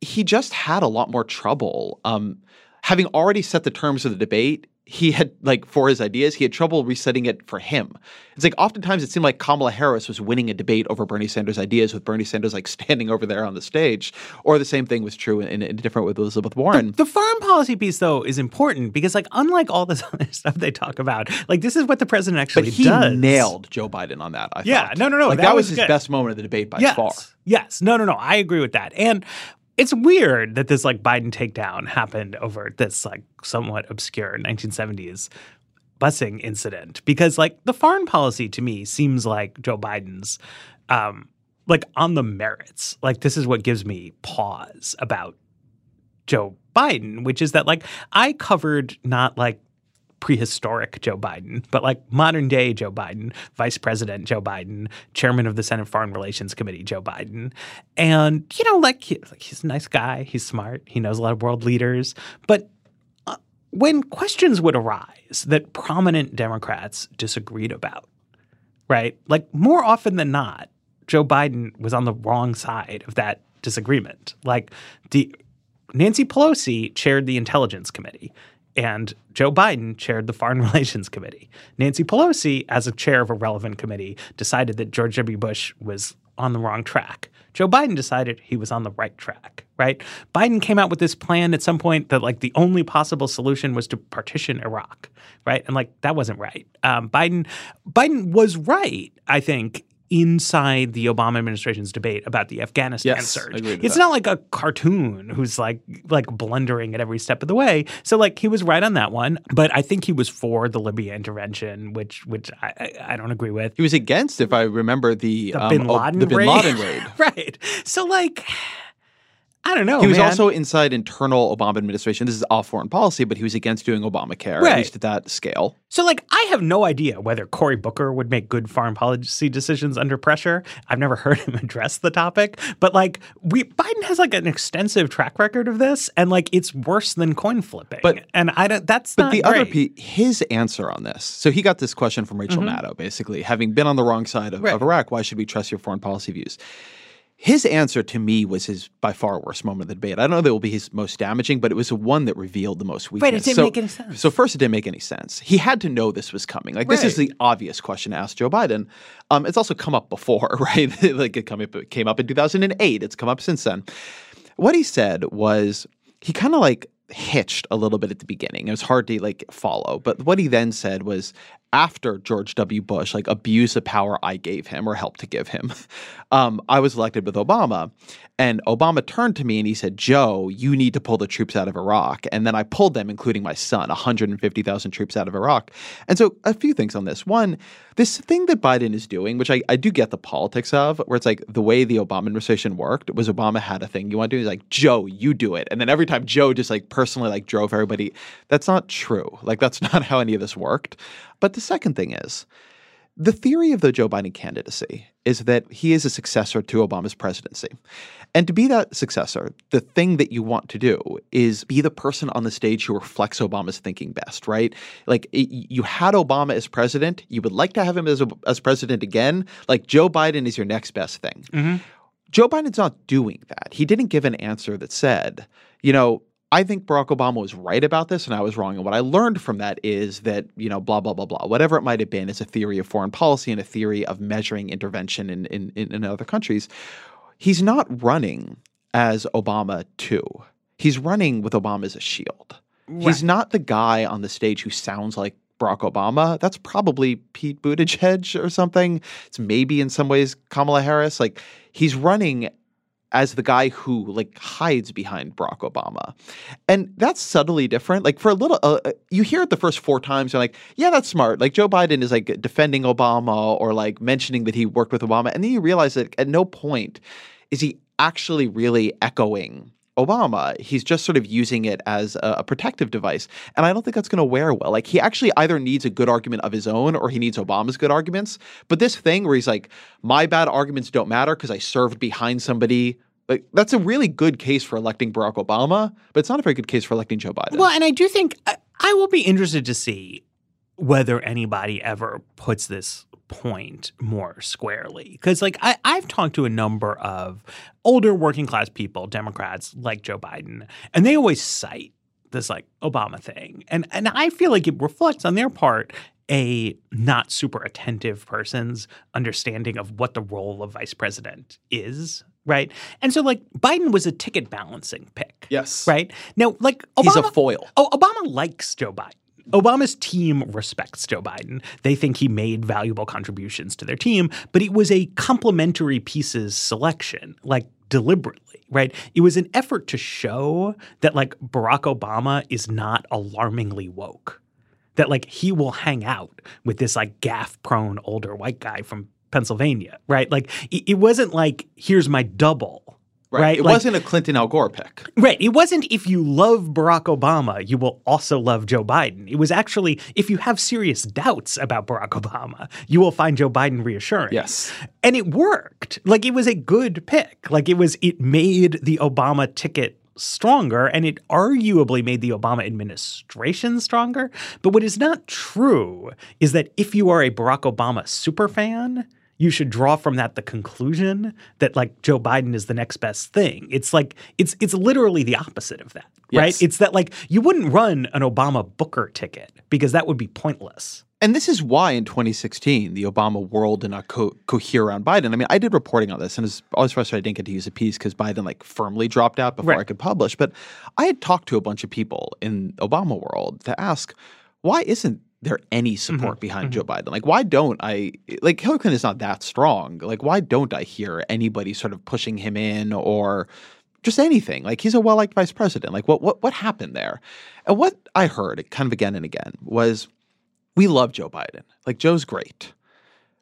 he just had a lot more trouble um, having already set the terms of the debate he had like for his ideas, he had trouble resetting it for him. It's like oftentimes it seemed like Kamala Harris was winning a debate over Bernie Sanders' ideas with Bernie Sanders like [LAUGHS] standing over there on the stage. Or the same thing was true in, in different with Elizabeth Warren. The, the, foreign policy piece though is important because like unlike all this [LAUGHS] other stuff they talk about, like this is what the president actually but he does. nailed Joe Biden on that. I yeah, thought. no, no, no. Like, that, that was, his good. best moment of the debate by yes. far. Yes, no, no, no. I agree with that. And it's weird that this like Biden takedown happened over this like somewhat obscure 1970s busing incident because like the foreign policy to me seems like Joe Biden's um like on the merits. Like this is what gives me pause about Joe Biden, which is that like I covered not like prehistoric Joe Biden, but like modern day Joe Biden, Vice President Joe Biden, Chairman of the Senate Foreign Relations Committee Joe Biden. And, you know, like, he, like he's a nice guy, he's smart, he knows a lot of world leaders. But uh, when questions would arise that prominent Democrats disagreed about, right? Like more often than not, Joe Biden was on the wrong side of that disagreement. Like the Nancy Pelosi chaired the Intelligence Committee and Joe Biden chaired the Foreign [LAUGHS] Relations Committee. Nancy Pelosi, as a chair of a relevant committee, decided that George W. Bush was on the wrong track. Joe Biden decided he was on the right track, right? Biden came out with this plan at some point that like the only possible solution was to partition Iraq, right? And like that wasn't right. Um, Biden Biden was right, I think, inside the Obama administration's debate about the Afghanistan yes, surge. It's that. not like a cartoon who's like like blundering at every step of the way. So like he was right on that one, but I think he was for the Libya intervention, which which I, I don't agree with. He was against, if I remember the, the um, Bin Laden the Bin raid. Laden [LAUGHS] raid. right. So like I don't know. he was man. also inside internal Obama administration. This is all foreign policy, but he was against doing Obamacare, Right. at least at that scale. So, like, I have no idea whether Cory Booker would make good foreign policy decisions under pressure. I've never [LAUGHS] heard him address the topic, but like, we Biden has like an extensive track record of this, and like, it's worse than coin flipping. But- and I don't. That's But not the other piece, his answer on this. So he got this question from Rachel Maddow, basically, having been on the wrong side of, Mm-hmm. Right. of Iraq, why should we trust your foreign policy views? His answer to me was his by far worst moment of the debate. I don't know that it will be his most damaging, but it was the one that revealed the most weakness. Right, it didn't so, make any sense. So first, it didn't make any sense. He had to know this was coming. Like this is the obvious question to ask Joe Biden. Um, it's also come up before, [LAUGHS] right? like it come it came up in 2008. It's come up since then. What he said was he kind of like hitched a little bit at the beginning. It was hard to like follow. But what he then said was after George W. Bush like abused the power I gave him or helped to give him, [LAUGHS] um, I was elected with Obama. And Obama turned to me and he said, Joe, you need to pull the troops out of Iraq. And then I pulled them, including my son, 150,000 troops out of Iraq. And so a few things on this. One, this thing that Biden is doing, which I, I do get the politics of, where it's like the way the Obama administration worked was Obama had a thing you want to do. He's like, Joe, you do it. And then every time Joe just like personally like drove everybody. That's not true. Like that's [LAUGHS] not how any of this worked. But the second thing is, the theory of the Joe Biden candidacy is that he is a successor to Obama's presidency. And to be that successor, the thing that you want to do is be the person on the stage who reflects Obama's thinking best, right? Like it, you had Obama as president, you would like to have him as, as president again. Like Joe Biden is your next best thing. Mm-hmm. Joe Biden's not doing that. He didn't give an answer that said, you know, I think Barack Obama was right about this and I was wrong. And what I learned from that is that, you know, blah, blah, blah, blah, whatever it might have been, it's a theory of foreign policy and a theory of measuring intervention in, in, in, in other countries. He's not running as Obama too. He's running with Obama as a shield. He's not the guy on the stage who sounds like Barack Obama. That's probably Pete Buttigieg or something. It's maybe in some ways Kamala Harris. Like he's running as the guy who like hides behind Barack Obama. And that's subtly different. Like for a little uh, uh, you hear it the first four times you're like, yeah, that's smart. Like Joe Biden is like defending Obama or like mentioning that he worked with Obama and then you realize that at no point is he actually really echoing Obama. He's just sort of using it as a, a protective device. And I don't think that's going to wear well. Like, he actually either needs a good argument of his own or he needs Obama's good arguments. But this thing where he's like, my bad arguments don't matter because I served behind somebody. Like, that's a really good case for electing Barack Obama, but it's not a very good case for electing Joe Biden. Well, and I do think I, I will be interested to see whether anybody ever puts this point more squarely. Because, like, I, I've talked to a number of older working class people, Democrats like Joe Biden, and they always cite this like Obama thing. And and I feel like it reflects on their part a not super attentive person's understanding of what the role of vice president is. Right. And so like Biden was a ticket balancing pick. Yes. Right. Now, like Obama, He's a foil. Oh, Obama likes Joe Biden. Obama's team respects Joe Biden. They think he made valuable contributions to their team, but it was a complementary pieces selection, like deliberately, right? It was an effort to show that like Barack Obama is not alarmingly woke. That like he will hang out with this like gaff prone older white guy from Pennsylvania, right? Like it, it wasn't like here's my double. Right. It Like- wasn't a Clinton Al Gore pick. Right. It wasn't if you love Barack Obama, you will also love Joe Biden. It was actually if you have serious doubts about Barack Obama, you will find Joe Biden reassuring. Yes. And it worked. Like it was a good pick. Like it was, it made the Obama ticket stronger and it arguably made the Obama administration stronger. But what is not true is that if you are a Barack Obama superfan, you should draw from that the conclusion that like Joe Biden is the next best thing. It's like it's it's literally the opposite of that, right? It's that like you wouldn't run an Obama Booker ticket because that would be pointless. And this is why in 2016, the Obama world did not co- cohere around Biden. I mean, I did reporting on this, and it's always frustrating I didn't get to use a piece because Biden like firmly dropped out before Right. I could publish. But I had talked to a bunch of people in Obama world to ask, why isn't there any support behind Joe Biden? Like, why don't I like Hillary Clinton is not that strong? Like, why don't I hear anybody sort of pushing him in or just anything? Like, he's a well liked vice president. Like, what what what happened there? And what I heard kind of again and again was we love Joe Biden. Like Joe's great.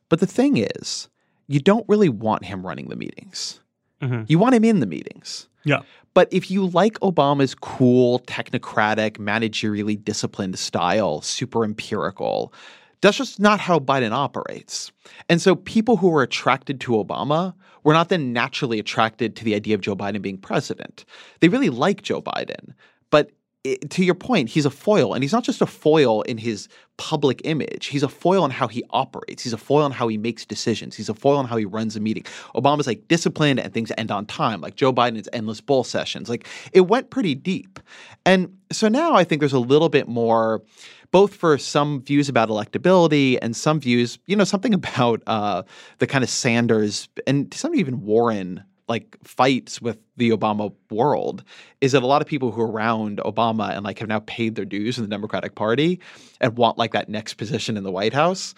But the thing is, you don't really want him running the meetings. Mhm. You want him in the meetings. Yeah. But if you like Obama's cool, technocratic, managerially disciplined style, super empirical, that's just not how Biden operates. And so people who were attracted to Obama were not then naturally attracted to the idea of Joe Biden being president. They really like Joe Biden, but to your point, he's a foil, and he's not just a foil in his public image. He's a foil in how he operates. He's a foil in how he makes decisions. He's a foil in how he runs a meeting. Obama's like disciplined and things end on time, like Joe Biden's endless bull sessions. Like it went pretty deep. And so now I think there's a little bit more both for some views about electability and some views, you know, something [LAUGHS] about uh, the kind of Sanders and some even Warren like fights with the Obama world is that a lot of people who are around Obama and like have now paid their dues in the Democratic Party and want like that next position in the White House.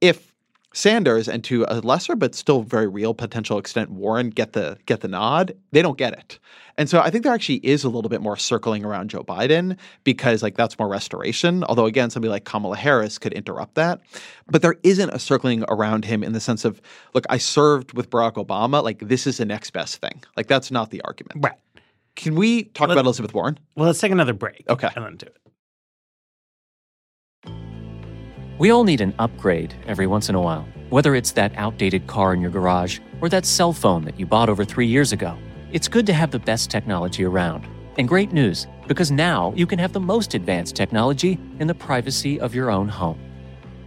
If Sanders and to a lesser but still very real potential extent Warren get the get the nod, they don't get it. And so I think there actually is a little bit more circling around Joe Biden because like that's more restoration. Although again, somebody like Kamala Harris could interrupt that. But there isn't a circling around him in the sense of, look, I served with Barack Obama, like this is the next best thing. Like that's not the argument. Right. Can we talk Let- about Elizabeth Warren? Well, let's take another break. Okay. And then do it. We all need an upgrade every once in a while, whether it's that outdated car in your garage or that cell phone that you bought over three years ago. It's good to have the best technology around. And great news, because now you can have the most advanced technology in the privacy of your own home.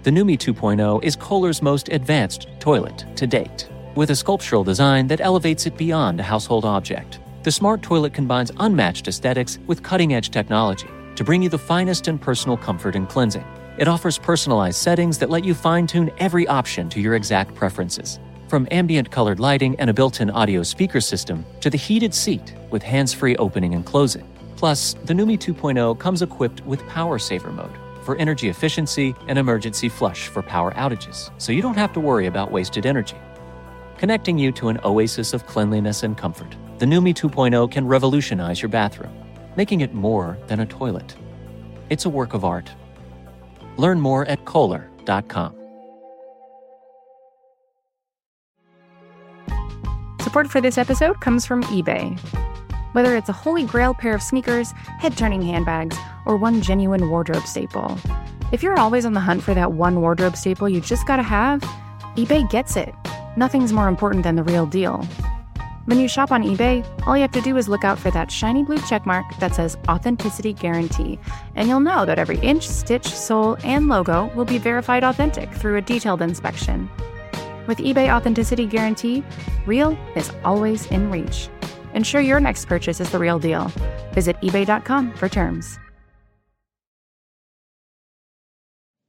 The Numi 2.0 is Kohler's most advanced toilet to date, with a sculptural design that elevates it beyond a household object. The smart toilet combines unmatched aesthetics with cutting edge technology to bring you the finest in personal comfort and cleansing. It offers personalized settings that let you fine tune every option to your exact preferences. From ambient colored lighting and a built in audio speaker system to the heated seat with hands free opening and closing. Plus, the Numi 2.0 comes equipped with Power Saver mode for energy efficiency and emergency flush for power outages, so you don't have to worry about wasted energy. Connecting you to an oasis of cleanliness and comfort, the Numi 2.0 can revolutionize your bathroom, making it more than a toilet. It's a work of art. Learn more at Kohler.com. Support for this episode comes from eBay. Whether it's a holy grail pair of sneakers, head turning handbags, or one genuine wardrobe staple, if you're always on the hunt for that one wardrobe staple you just gotta have, eBay gets it. Nothing's more important than the real deal. When you shop on eBay, all you have to do is look out for that shiny blue checkmark that says Authenticity Guarantee, and you'll know that every inch, stitch, sole, and logo will be verified authentic through a detailed inspection. With eBay Authenticity Guarantee, real is always in reach. Ensure your next purchase is the real deal. Visit eBay.com for terms.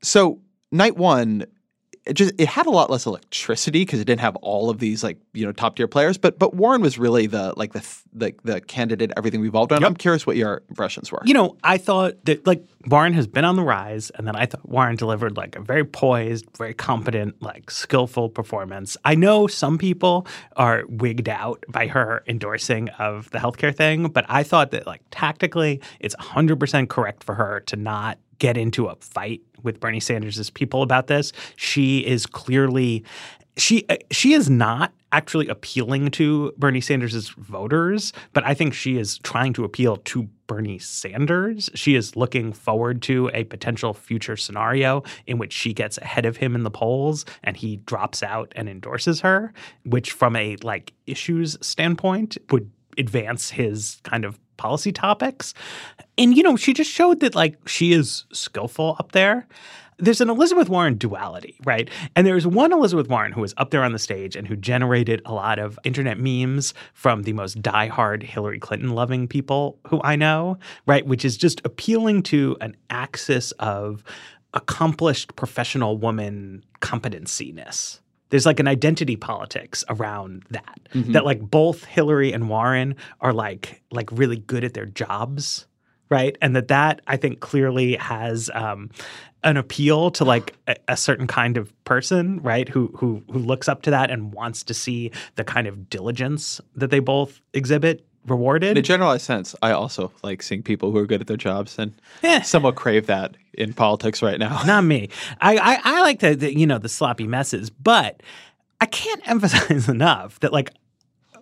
So night one, it just it had a lot less electricity because it didn't have all of these like you know top tier players. But but Warren was really the like the the, the candidate everything revolved on. Yep. I'm curious what your impressions were. You know, I thought that like Warren has been on the rise, and then I thought Warren delivered like a very poised, very competent, like skillful performance. I know some people are wigged out by her endorsing of the healthcare thing, but I thought that like tactically, it's 100% correct for her to not get into a fight with Bernie Sanders' people about this. She is clearly she uh, she is not actually appealing to Bernie Sanders' voters, but I think she is trying to appeal to Bernie Sanders. She is looking forward to a potential future scenario in which she gets ahead of him in the polls and he drops out and endorses her, which from a like issues standpoint would advance his kind of policy topics. And you know, she just showed that like she is skillful up there there's an Elizabeth Warren duality, right? And there's one Elizabeth Warren who was up there on the stage and who generated a lot of internet memes from the most diehard Hillary Clinton loving people who I know, right? Which is just appealing to an axis of accomplished professional woman competenciness. There's like an identity politics around that. That like both Hillary and Warren are like like really good at their jobs right and that that i think clearly has um, an appeal to like a, a certain kind of person right who who who looks up to that and wants to see the kind of diligence that they both exhibit rewarded In a generalized sense, I also like seeing people who are good at their jobs and Eh. somewhat crave that in politics right now. [LAUGHS] not me [LAUGHS] i i, I like the, the you know the sloppy messes but i can't [LAUGHS] emphasize enough that like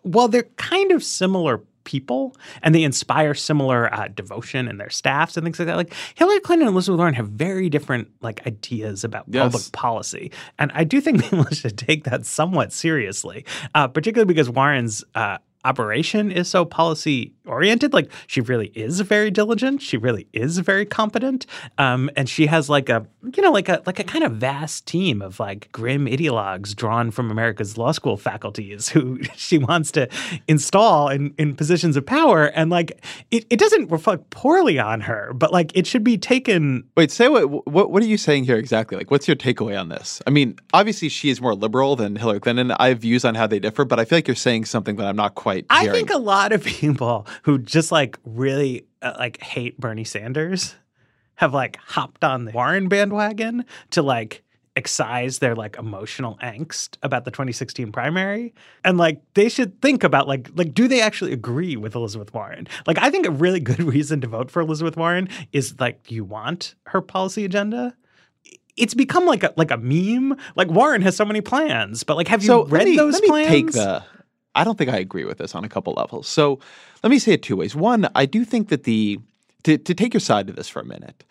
while they're kind of similar people and they inspire similar uh, devotion in their staffs and things like that. Like Hillary Clinton and Elizabeth Warren have very different like ideas about Yes. public policy, and I do think people should take that somewhat seriously, uh, particularly because Warren's. Uh, operation is so policy oriented like she really is very diligent she really is very competent um, and she has like a you know like a like a kind of vast team of like grim ideologues drawn from america's law school faculties who [LAUGHS] she wants to install in, in positions of power and like it, it doesn't reflect poorly on her but like it should be taken Wait, say what, what what are you saying here exactly? Like what's your takeaway on this? I mean, obviously she is more liberal than Hillary Clinton. I have views on how they differ, but I feel like you're saying something that I'm not quite I hearing. think a lot of [LAUGHS] people who just like really uh, like hate Bernie Sanders have like hopped on the Warren bandwagon to like excise their like emotional angst about the 2016 primary. And like they should think about like like do they actually agree with Elizabeth Warren? Like I think a really [LAUGHS] good reason to vote for Elizabeth Warren is like you want her policy agenda. It's become like a like a meme. Like Warren has so many plans but like have you so read me, those let me plans? take the I don't think I agree with this on a couple levels. So let me say it two ways. One, I do think that the to, to take your side of this for a minute,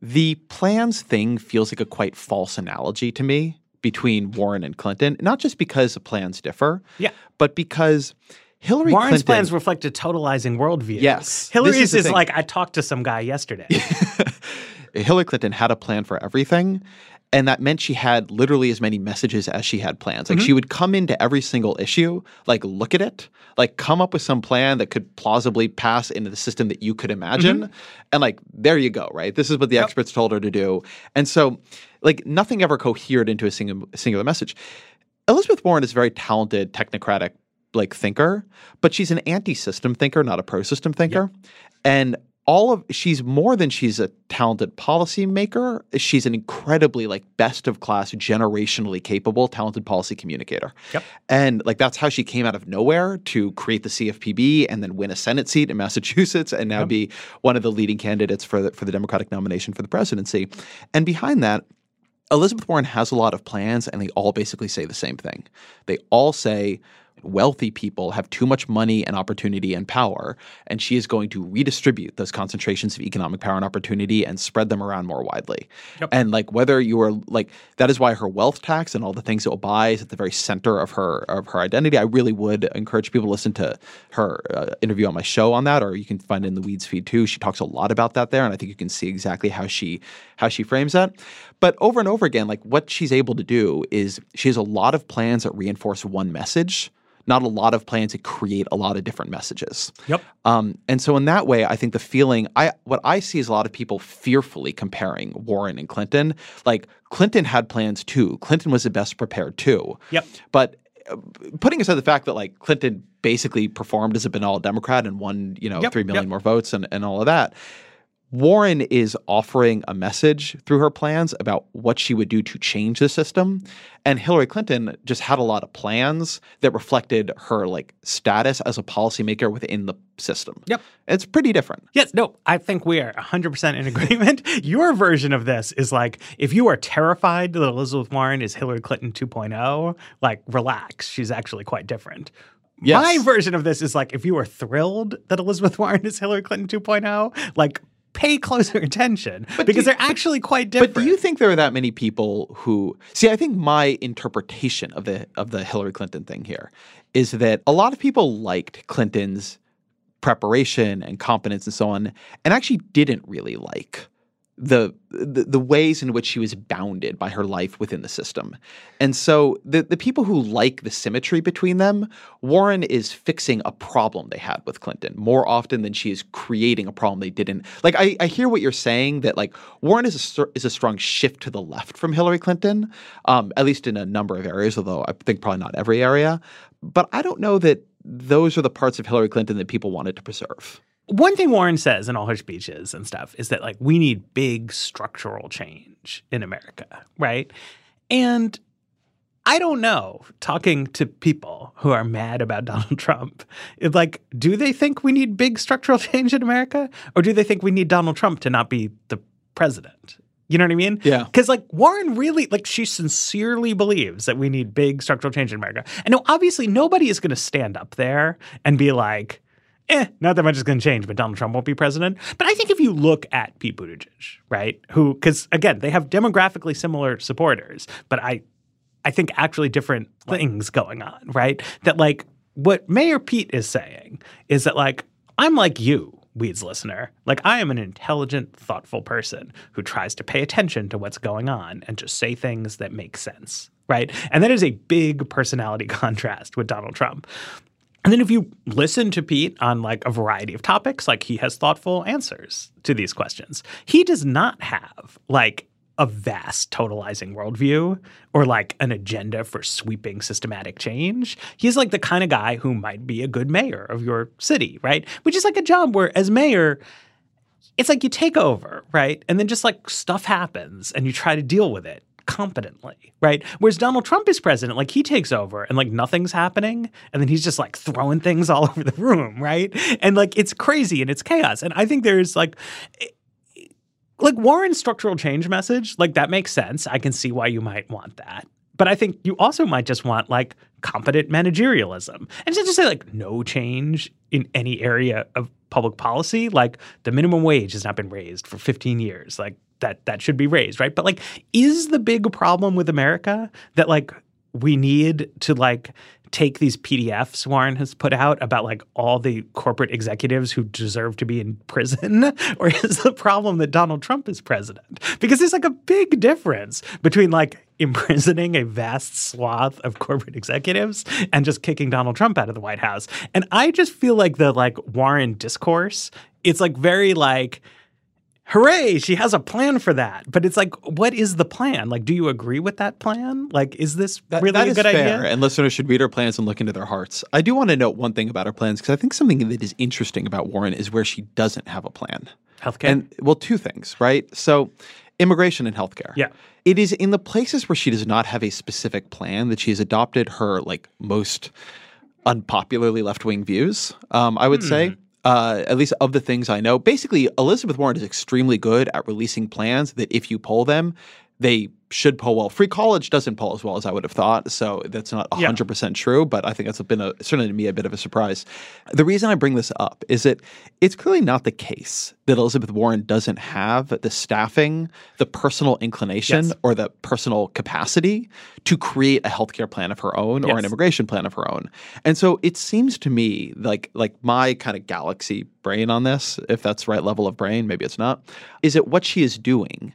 the plans thing feels like a quite false analogy to me between Warren and Clinton, not just because the plans differ, Yeah. but because Hillary Warren's Clinton plans reflect a totalizing worldview. Yes. Hillary's is is, like I talked to some guy yesterday. [LAUGHS] Hillary Clinton had a plan for everything. And that meant she had literally as many messages as she had plans. Like she mm-hmm. would come into every single issue, like look at it, like come up with some plan that could plausibly pass into the system that you could imagine. Mm-hmm. And like, there you go, right? This is what the experts told her to do. And so, like, nothing ever cohered into a single, singular message. Elizabeth Warren is a very talented, technocratic like thinker, but she's an anti-system thinker, not a pro-system thinker. And all of she's more than she's a talented policymaker. She's an incredibly like best of class, generationally capable, talented policy communicator. Yep. And like that's how she came out of nowhere to create the CFPB and then win a Senate seat in Massachusetts and now be one of the leading candidates for the for the Democratic nomination for the presidency. And behind that, Elizabeth Warren has a lot of plans, and they all basically say the same thing. They all say wealthy people have too much money and opportunity and power, and she is going to redistribute those concentrations of economic power and opportunity and spread them around more widely. And like whether you are like that is why her wealth tax and all the things it will buy is at the very center of her of her identity. I really would encourage people to listen to her uh, interview on my show on that, or you can find it in the Weeds feed too. She talks a lot about that there, and I think you can see exactly how she how she frames that. But over and over again, like what she's able to do is she has a lot of plans that reinforce one message, not a lot of plans that create a lot of different messages. Yep. Um, and so in that way, I think the feeling I what I see is a lot of people fearfully comparing Warren and Clinton. Like Clinton had plans too. Clinton was the best prepared too. Yep. But uh, putting aside the fact that like Clinton basically performed as a banal Democrat and won, you know, Yep, three million yep. more votes and, and all of that. Warren is offering a message through her plans about what she would do to change the system. And Hillary Clinton just had a lot of plans that reflected her like status as a policymaker within the system. Yep. It's pretty different. Yes, no, I think we are 100% in agreement. [LAUGHS] Your version of this is like if you are terrified that Elizabeth Warren is Hillary Clinton 2.0, like relax, she's actually quite different. Yes. My version of this is like if you are thrilled that Elizabeth [LAUGHS] Warren is Hillary Clinton 2.0, like pay closer [LAUGHS] attention because you- they're actually quite different. But do you think there are that many people who see? I think my interpretation of the of the Hillary Clinton thing here is that a lot of people liked Clinton's preparation and competence and so on, and actually didn't really like the, the ways in which she was bounded by her life within the system. And so the the people who like the symmetry between them, Warren is fixing a problem they had with Clinton more often than she is creating a problem they didn't. Like I, I hear what you're saying that like Warren is a is a strong shift to the left from Hillary Clinton, um, at least in a number of areas, although I think probably not every area. But I don't know that those are the parts of Hillary Clinton that people wanted to preserve. One thing Warren says in all her speeches and stuff is that like we need big structural change in America, right? And I don't know, talking to people who are mad about [LAUGHS] Donald Trump, it's like, do they think we need big structural [LAUGHS] change in America? Or do they think we need Donald Trump to not be the president? You know what I mean? Yeah. Because like Warren really, like she sincerely believes that we need big structural change in America. And no, obviously nobody is going to stand up there and be like, eh, not that much is going to change, but Donald Trump won't be president. But I think if you look at Pete Buttigieg, right, who, because again, they have demographically similar supporters, but I, I think actually different things going on, right? That like what Mayor Pete is saying is that like I'm like you. Weeds listener. Like, I am an intelligent, thoughtful person who tries to pay attention to what's going on and just say things that make sense, right? And that is a big personality [LAUGHS] contrast with Donald Trump. And then if you listen to Pete on like a variety of topics, like he has thoughtful answers to these questions. He does not have like a vast totalizing worldview or like an agenda for sweeping systematic change. He's like the kind of guy who might be a good mayor of your city, right? Which is like a job where, as mayor, it's like you take over, right? And then just like stuff happens and you try to deal with it competently, right? Whereas Donald Trump is president, like he takes over and like nothing's happening and then he's just like throwing things all [LAUGHS] over the room, right? And like it's crazy and it's chaos. And I think there's like eh, like Warren's structural change message, like that makes sense. I can see why you might want that. But I think you also might just want like competent managerialism. And just to say like no change in any area of public policy, like the minimum wage has not been raised for 15 years. Like that that should be raised, right? But like is the big problem with America that like we need to like take these PDFs Warren has put out about like all the corporate executives who deserve to be in prison? [LAUGHS] or is the problem that Donald Trump is president? Because there's like a big difference between like imprisoning a vast swath of corporate executives and just kicking Donald Trump out of the White House. And I just feel like the like Warren discourse, it's like very like hooray, she has a plan for that. But it's like, what is the plan? Like, do you agree with that plan? Like, is this That- really that a good fair, idea? And listeners should read her plans and look into their hearts. I do want to note one thing about her plans because I think something that is interesting about Warren is where she doesn't have a plan. Healthcare. And well, two things, right? So, immigration and healthcare. Yeah. It is in the places where she does not have a specific plan that she has adopted her like most unpopularly left wing views. Um, I would say. Uh, at least of the things I know, basically Elizabeth Warren is extremely good at releasing plans that if you poll them, they should poll well. Free college doesn't poll as well as I would have thought, so that's not Yeah. 100% true, but I think that's been a, certainly to me a bit of a surprise. The reason I bring this up is that it's clearly not the case that Elizabeth Warren doesn't have the staffing, the personal inclination, Yes. or the personal capacity to create a healthcare plan of her own or an immigration plan of her own. And so it seems to me like like my kind of galaxy brain on this, if that's the right level of brain, maybe it's not, is it what she is doing?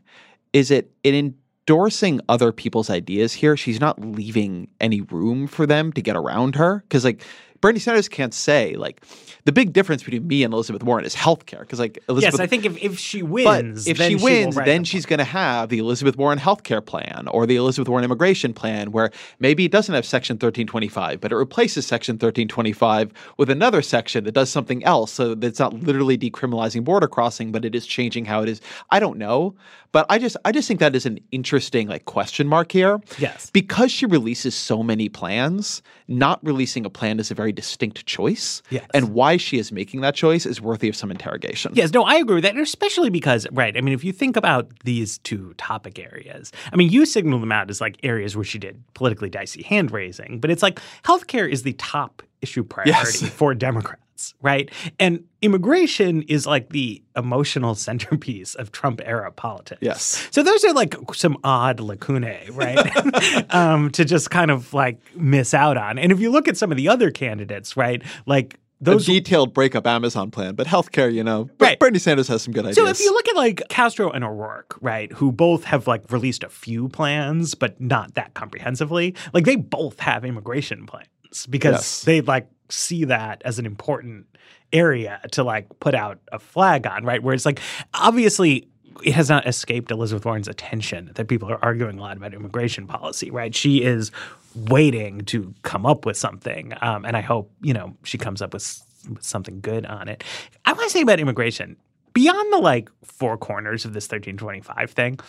Is it in endorsing other people's ideas here? She's not leaving any room for them to get around her. Because like Bernie Sanders can't say like the big difference between me and Elizabeth Warren is healthcare. Because like Elizabeth yes, I think if, if she wins, if then she wins, write then the she's going to have the Elizabeth Warren healthcare plan or the Elizabeth Warren immigration plan, where maybe it doesn't have Section 1325, but it replaces Section 1325 with another section that does something else. So that's not literally decriminalizing border crossing, but it is changing how it is. I don't know, but I just I just think that is an interesting like question mark here. Yes. because she releases so many plans, not releasing a plan is a very distinct choice. Yes. and why she is making that choice is worthy of some interrogation. Yes, no, I agree with that, and especially because, right? I mean, if you think about these two topic areas, I mean, you signal them out as like areas where she did politically dicey hand raising, but it's like healthcare is the top issue priority Yes. for Democrats, right? And immigration is like the emotional [LAUGHS] centerpiece of Trump era politics. Yes. So those are like some odd lacunae, right? [LAUGHS] um, to just kind of like miss out on. And if you look at some of the other candidates, right, like those a detailed breakup Amazon plan, but healthcare, you know, Right. Bernie Sanders has some good ideas. So if you look at like Castro and O'Rourke, right, who both have like released a few plans, but not that comprehensively, like they both have immigration plans because Yes. they like see that as an important area to like put out a flag on, right? Where it's like obviously it has not escaped Elizabeth Warren's attention that people are arguing a lot about immigration policy, right? She is waiting to come up with something, um, and I hope you know she comes up with, with something good on it. I want to say about immigration beyond the like four corners of this 1325 thing.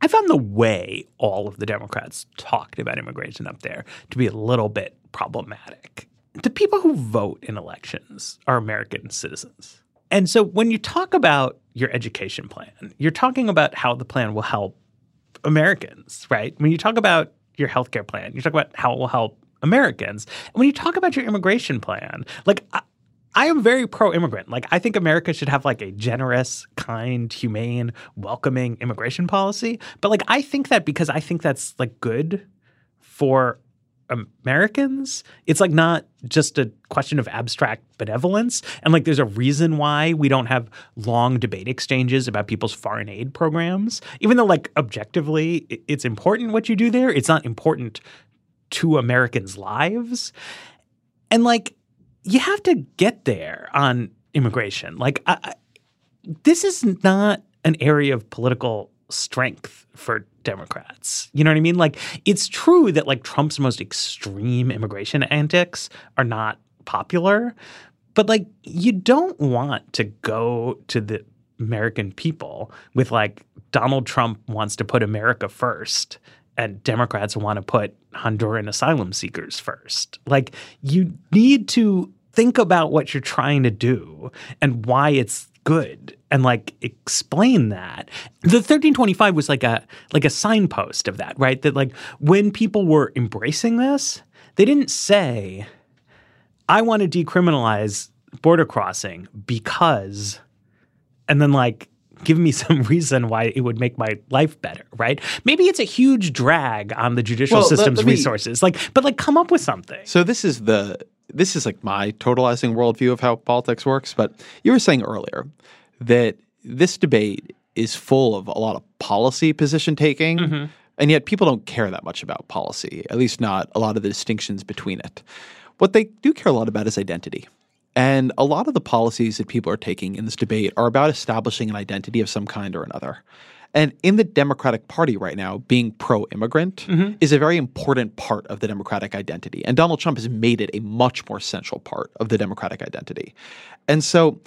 I found the way all of the Democrats talked about immigration up there to be a little bit problematic. The people who vote in elections are American citizens. And so when you talk about your education plan, you're talking about how the plan will help Americans, right? When you talk about your healthcare plan, you talk about how it will help Americans. And when you talk about your immigration plan, like I, I am very pro immigrant. Like, I think America should have like a generous, kind, humane, welcoming immigration policy. But like, I think that because I think that's like good for Americans. It's like not just a question of abstract benevolence. And like there's a reason why we don't have long debate exchanges about people's foreign aid programs. Even though like objectively it's important what you do there, it's not important to Americans' lives. And like you have to get there on immigration. Like I, this is not an area of political strength for Democrats. You know what I mean? Like it's true that like Trump's most extreme immigration antics are not popular, but like you don't want to go to the American people with like Donald Trump wants to put America first and Democrats want to put Honduran asylum seekers first. Like you need to think about what you're trying to do and why it's good and like explain that. The 1325 was like a like a signpost of that, right? That like when people were embracing this, they didn't say I want to decriminalize border crossing because and then like give me [LAUGHS] some reason why it would make my life better, right? Maybe it's a huge drag on the judicial Well, let- system's let me- resources. Like but like come up with something. So this is the this is like my totalizing worldview of how politics works. But you were saying earlier that this debate is full of a lot of policy position taking, mm-hmm. and yet people don't care that much about policy. At least not a lot of the distinctions between it. What they do care a lot about is identity. And a lot of the policies that people are taking in this debate are about establishing an identity of some kind or another. And in the Democratic Party right now, being pro immigrant mm-hmm. is a very important part of the Democratic identity. And Donald Trump has made it a much more central part of the Democratic identity. And so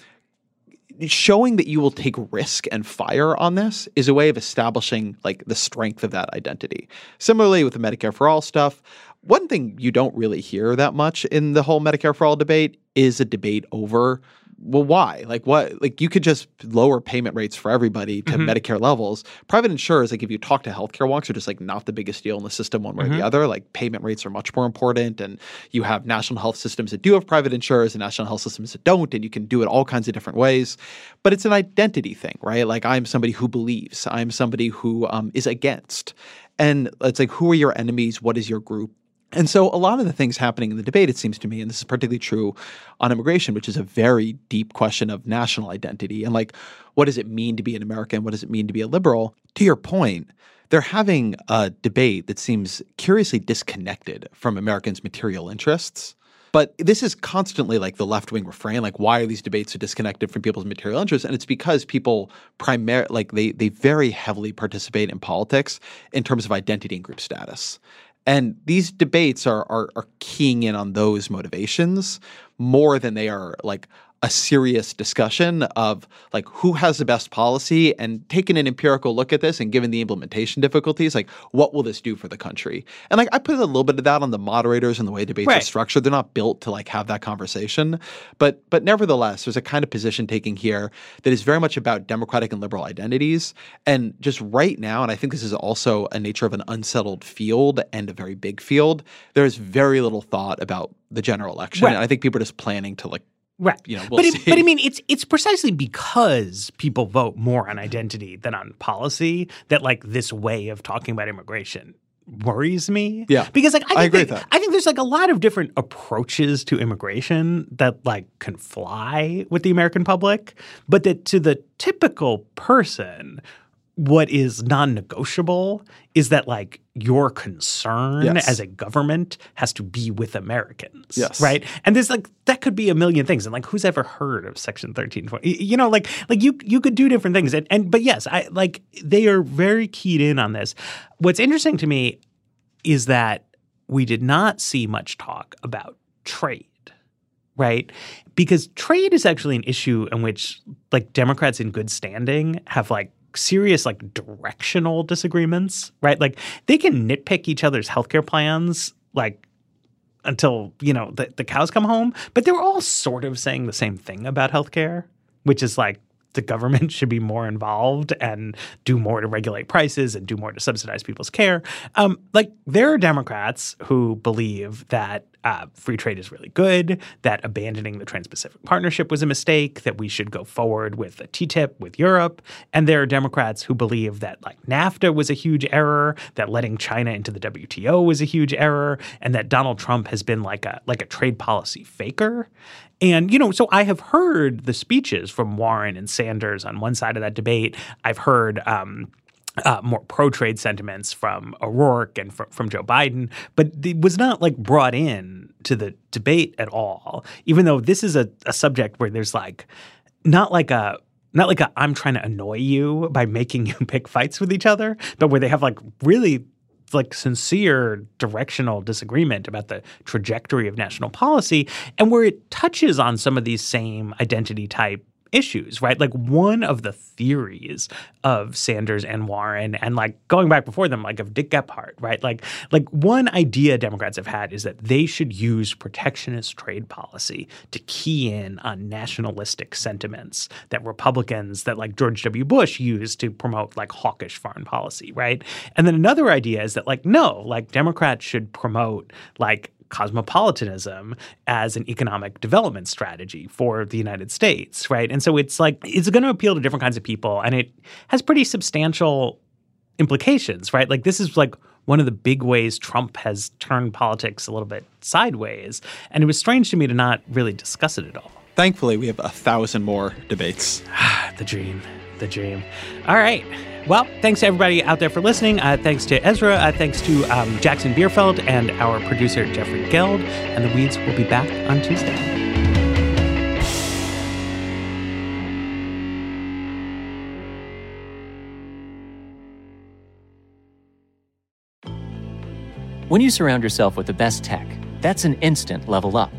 showing that you will take risk and fire on this is a way of establishing like the strength of that identity. Similarly with the Medicare for all stuff, one thing you don't really hear that much in the whole Medicare for all debate is a debate over well why? Like what like you could just lower payment rates for everybody to medicare levels. Private insurers like if you talk to healthcare wonks are just like not the biggest deal in the system one way or the other. Like payment rates are much more important and you have national health systems that do have private insurers and national health systems that don't and you can do it all kinds of different ways. But it's an identity thing right? Like i'm somebody who believes. I'm somebody who um, is against. And it's like who are your enemies? What is your group and so, a lot of the things happening in the debate, it seems to me, and this is particularly true on immigration, which is a very deep question of national identity and like, what does it mean to be an American? What does it mean to be a liberal? To your point, they're having a debate that seems curiously disconnected from Americans' material interests. But this is constantly like the left wing refrain, like why are these debates so disconnected from people's material interests? And it's because people primarily like they they very heavily participate in politics in terms of identity and group status. And these debates are, are are keying in on those motivations more than they are like a serious discussion of like who has the best policy and taking an empirical look at this and given the implementation difficulties, like what will this do for the country? And like I put a little bit of that on the moderators and the way debates are structured. They're not built to like have that conversation. But but nevertheless, there's a kind of position taking here that is very much about democratic and liberal identities. And just right now, and I think this is also a nature of an unsettled field and a very big field, there is very little thought about the general election. Right. And I think people are just planning to like Right. you know, we'll but, it, but I mean, it's it's precisely because people vote more on identity than on policy that like this way of talking about immigration worries me. Yeah. Because like I, I agree that. I think there's like a lot of different approaches to immigration that like can fly with the American public, but that to the typical person, what is non-negotiable is that like your concern Yes. as a government has to be with Americans. Yes. Right. And there's like that could be a million things. And like who's ever heard of section 1320? You know, like like you you could do different things. And, and but yes, I like they are very keyed in on this. What's interesting to me is that we did not see much talk about trade. Right? Because trade is actually an issue in which like Democrats in good standing have like serious like directional disagreements, right? Like they can nitpick each other's healthcare plans like until, you know, the, the cows come home, but they're all sort of saying the same thing about healthcare, which is like the government should be more involved and do more to regulate prices and do more to subsidize people's care. Um, like there are Democrats who believe that uh, free trade is really good, that abandoning the Trans Pacific Partnership was a mistake, that we should go forward with a TTIP with Europe. And there are Democrats who believe that like NAFTA was a huge error, that letting China into the WTO was a huge error, and that Donald Trump has been like a like a trade policy faker. And, you know, so I have heard the speeches from Warren and Sanders on one side of that debate. I've heard um, uh, more pro trade sentiments from O'Rourke and from, from Joe Biden, but it was not like brought in to the debate at all. Even though this is a, a subject where there's like not like a not like I'm trying to annoy you by making you [LAUGHS] pick fights with each other, but where they have like really like sincere directional disagreement about the trajectory of national policy and where it touches on some of these same identity type issues, right? Like one of the theories of Sanders and Warren and like going back before them, like of Dick Gephardt, right? Like like one idea Democrats have had is that they should use protectionist trade policy to key in on nationalistic sentiments that Republicans that like George W. Bush used to promote like hawkish foreign policy, right? And then another idea is that like no, like Democrats should promote like cosmopolitanism as an economic development strategy for the United States, right? And so it's like it's going to appeal to different kinds of people and it has pretty substantial implications, right? Like this is like one of the big ways Trump has turned politics a little bit sideways. And it was strange to me to not really discuss it at all. Thankfully, we have a thousand more debates. [SIGHS] the dream. The dream. All right. Well, thanks to everybody out there for listening. Uh, thanks to Ezra. Uh, thanks to um, Jackson Bierfeld and our producer, Jeffrey Geld. And the Weeds will be back on Tuesday. When you surround yourself with the best tech, that's an instant level up.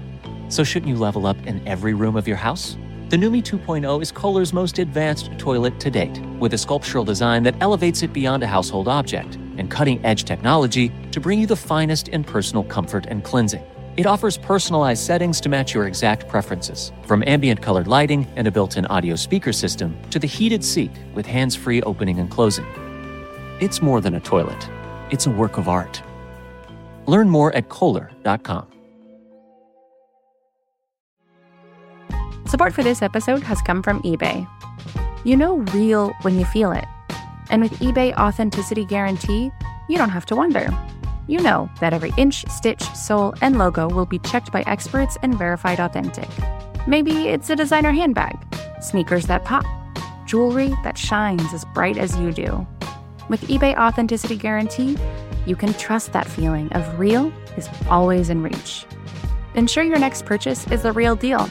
So shouldn't you level up in every room of your house? The Numi 2.0 is Kohler's most advanced toilet to date, with a sculptural design that elevates it beyond a household object and cutting edge technology to bring you the finest in personal comfort and cleansing. It offers personalized settings to match your exact preferences, from ambient colored lighting and a built in audio speaker system to the heated seat with hands free opening and closing. It's more than a toilet, it's a work of art. Learn more at Kohler.com. Support for this episode has come from eBay. You know real when you feel it. And with eBay Authenticity Guarantee, you don't have to wonder. You know that every inch, stitch, sole, and logo will be checked by experts and verified authentic. Maybe it's a designer handbag, sneakers that pop, jewelry that shines as bright as you do. With eBay Authenticity Guarantee, you can trust that feeling of real is always in reach. Ensure your next purchase is the real deal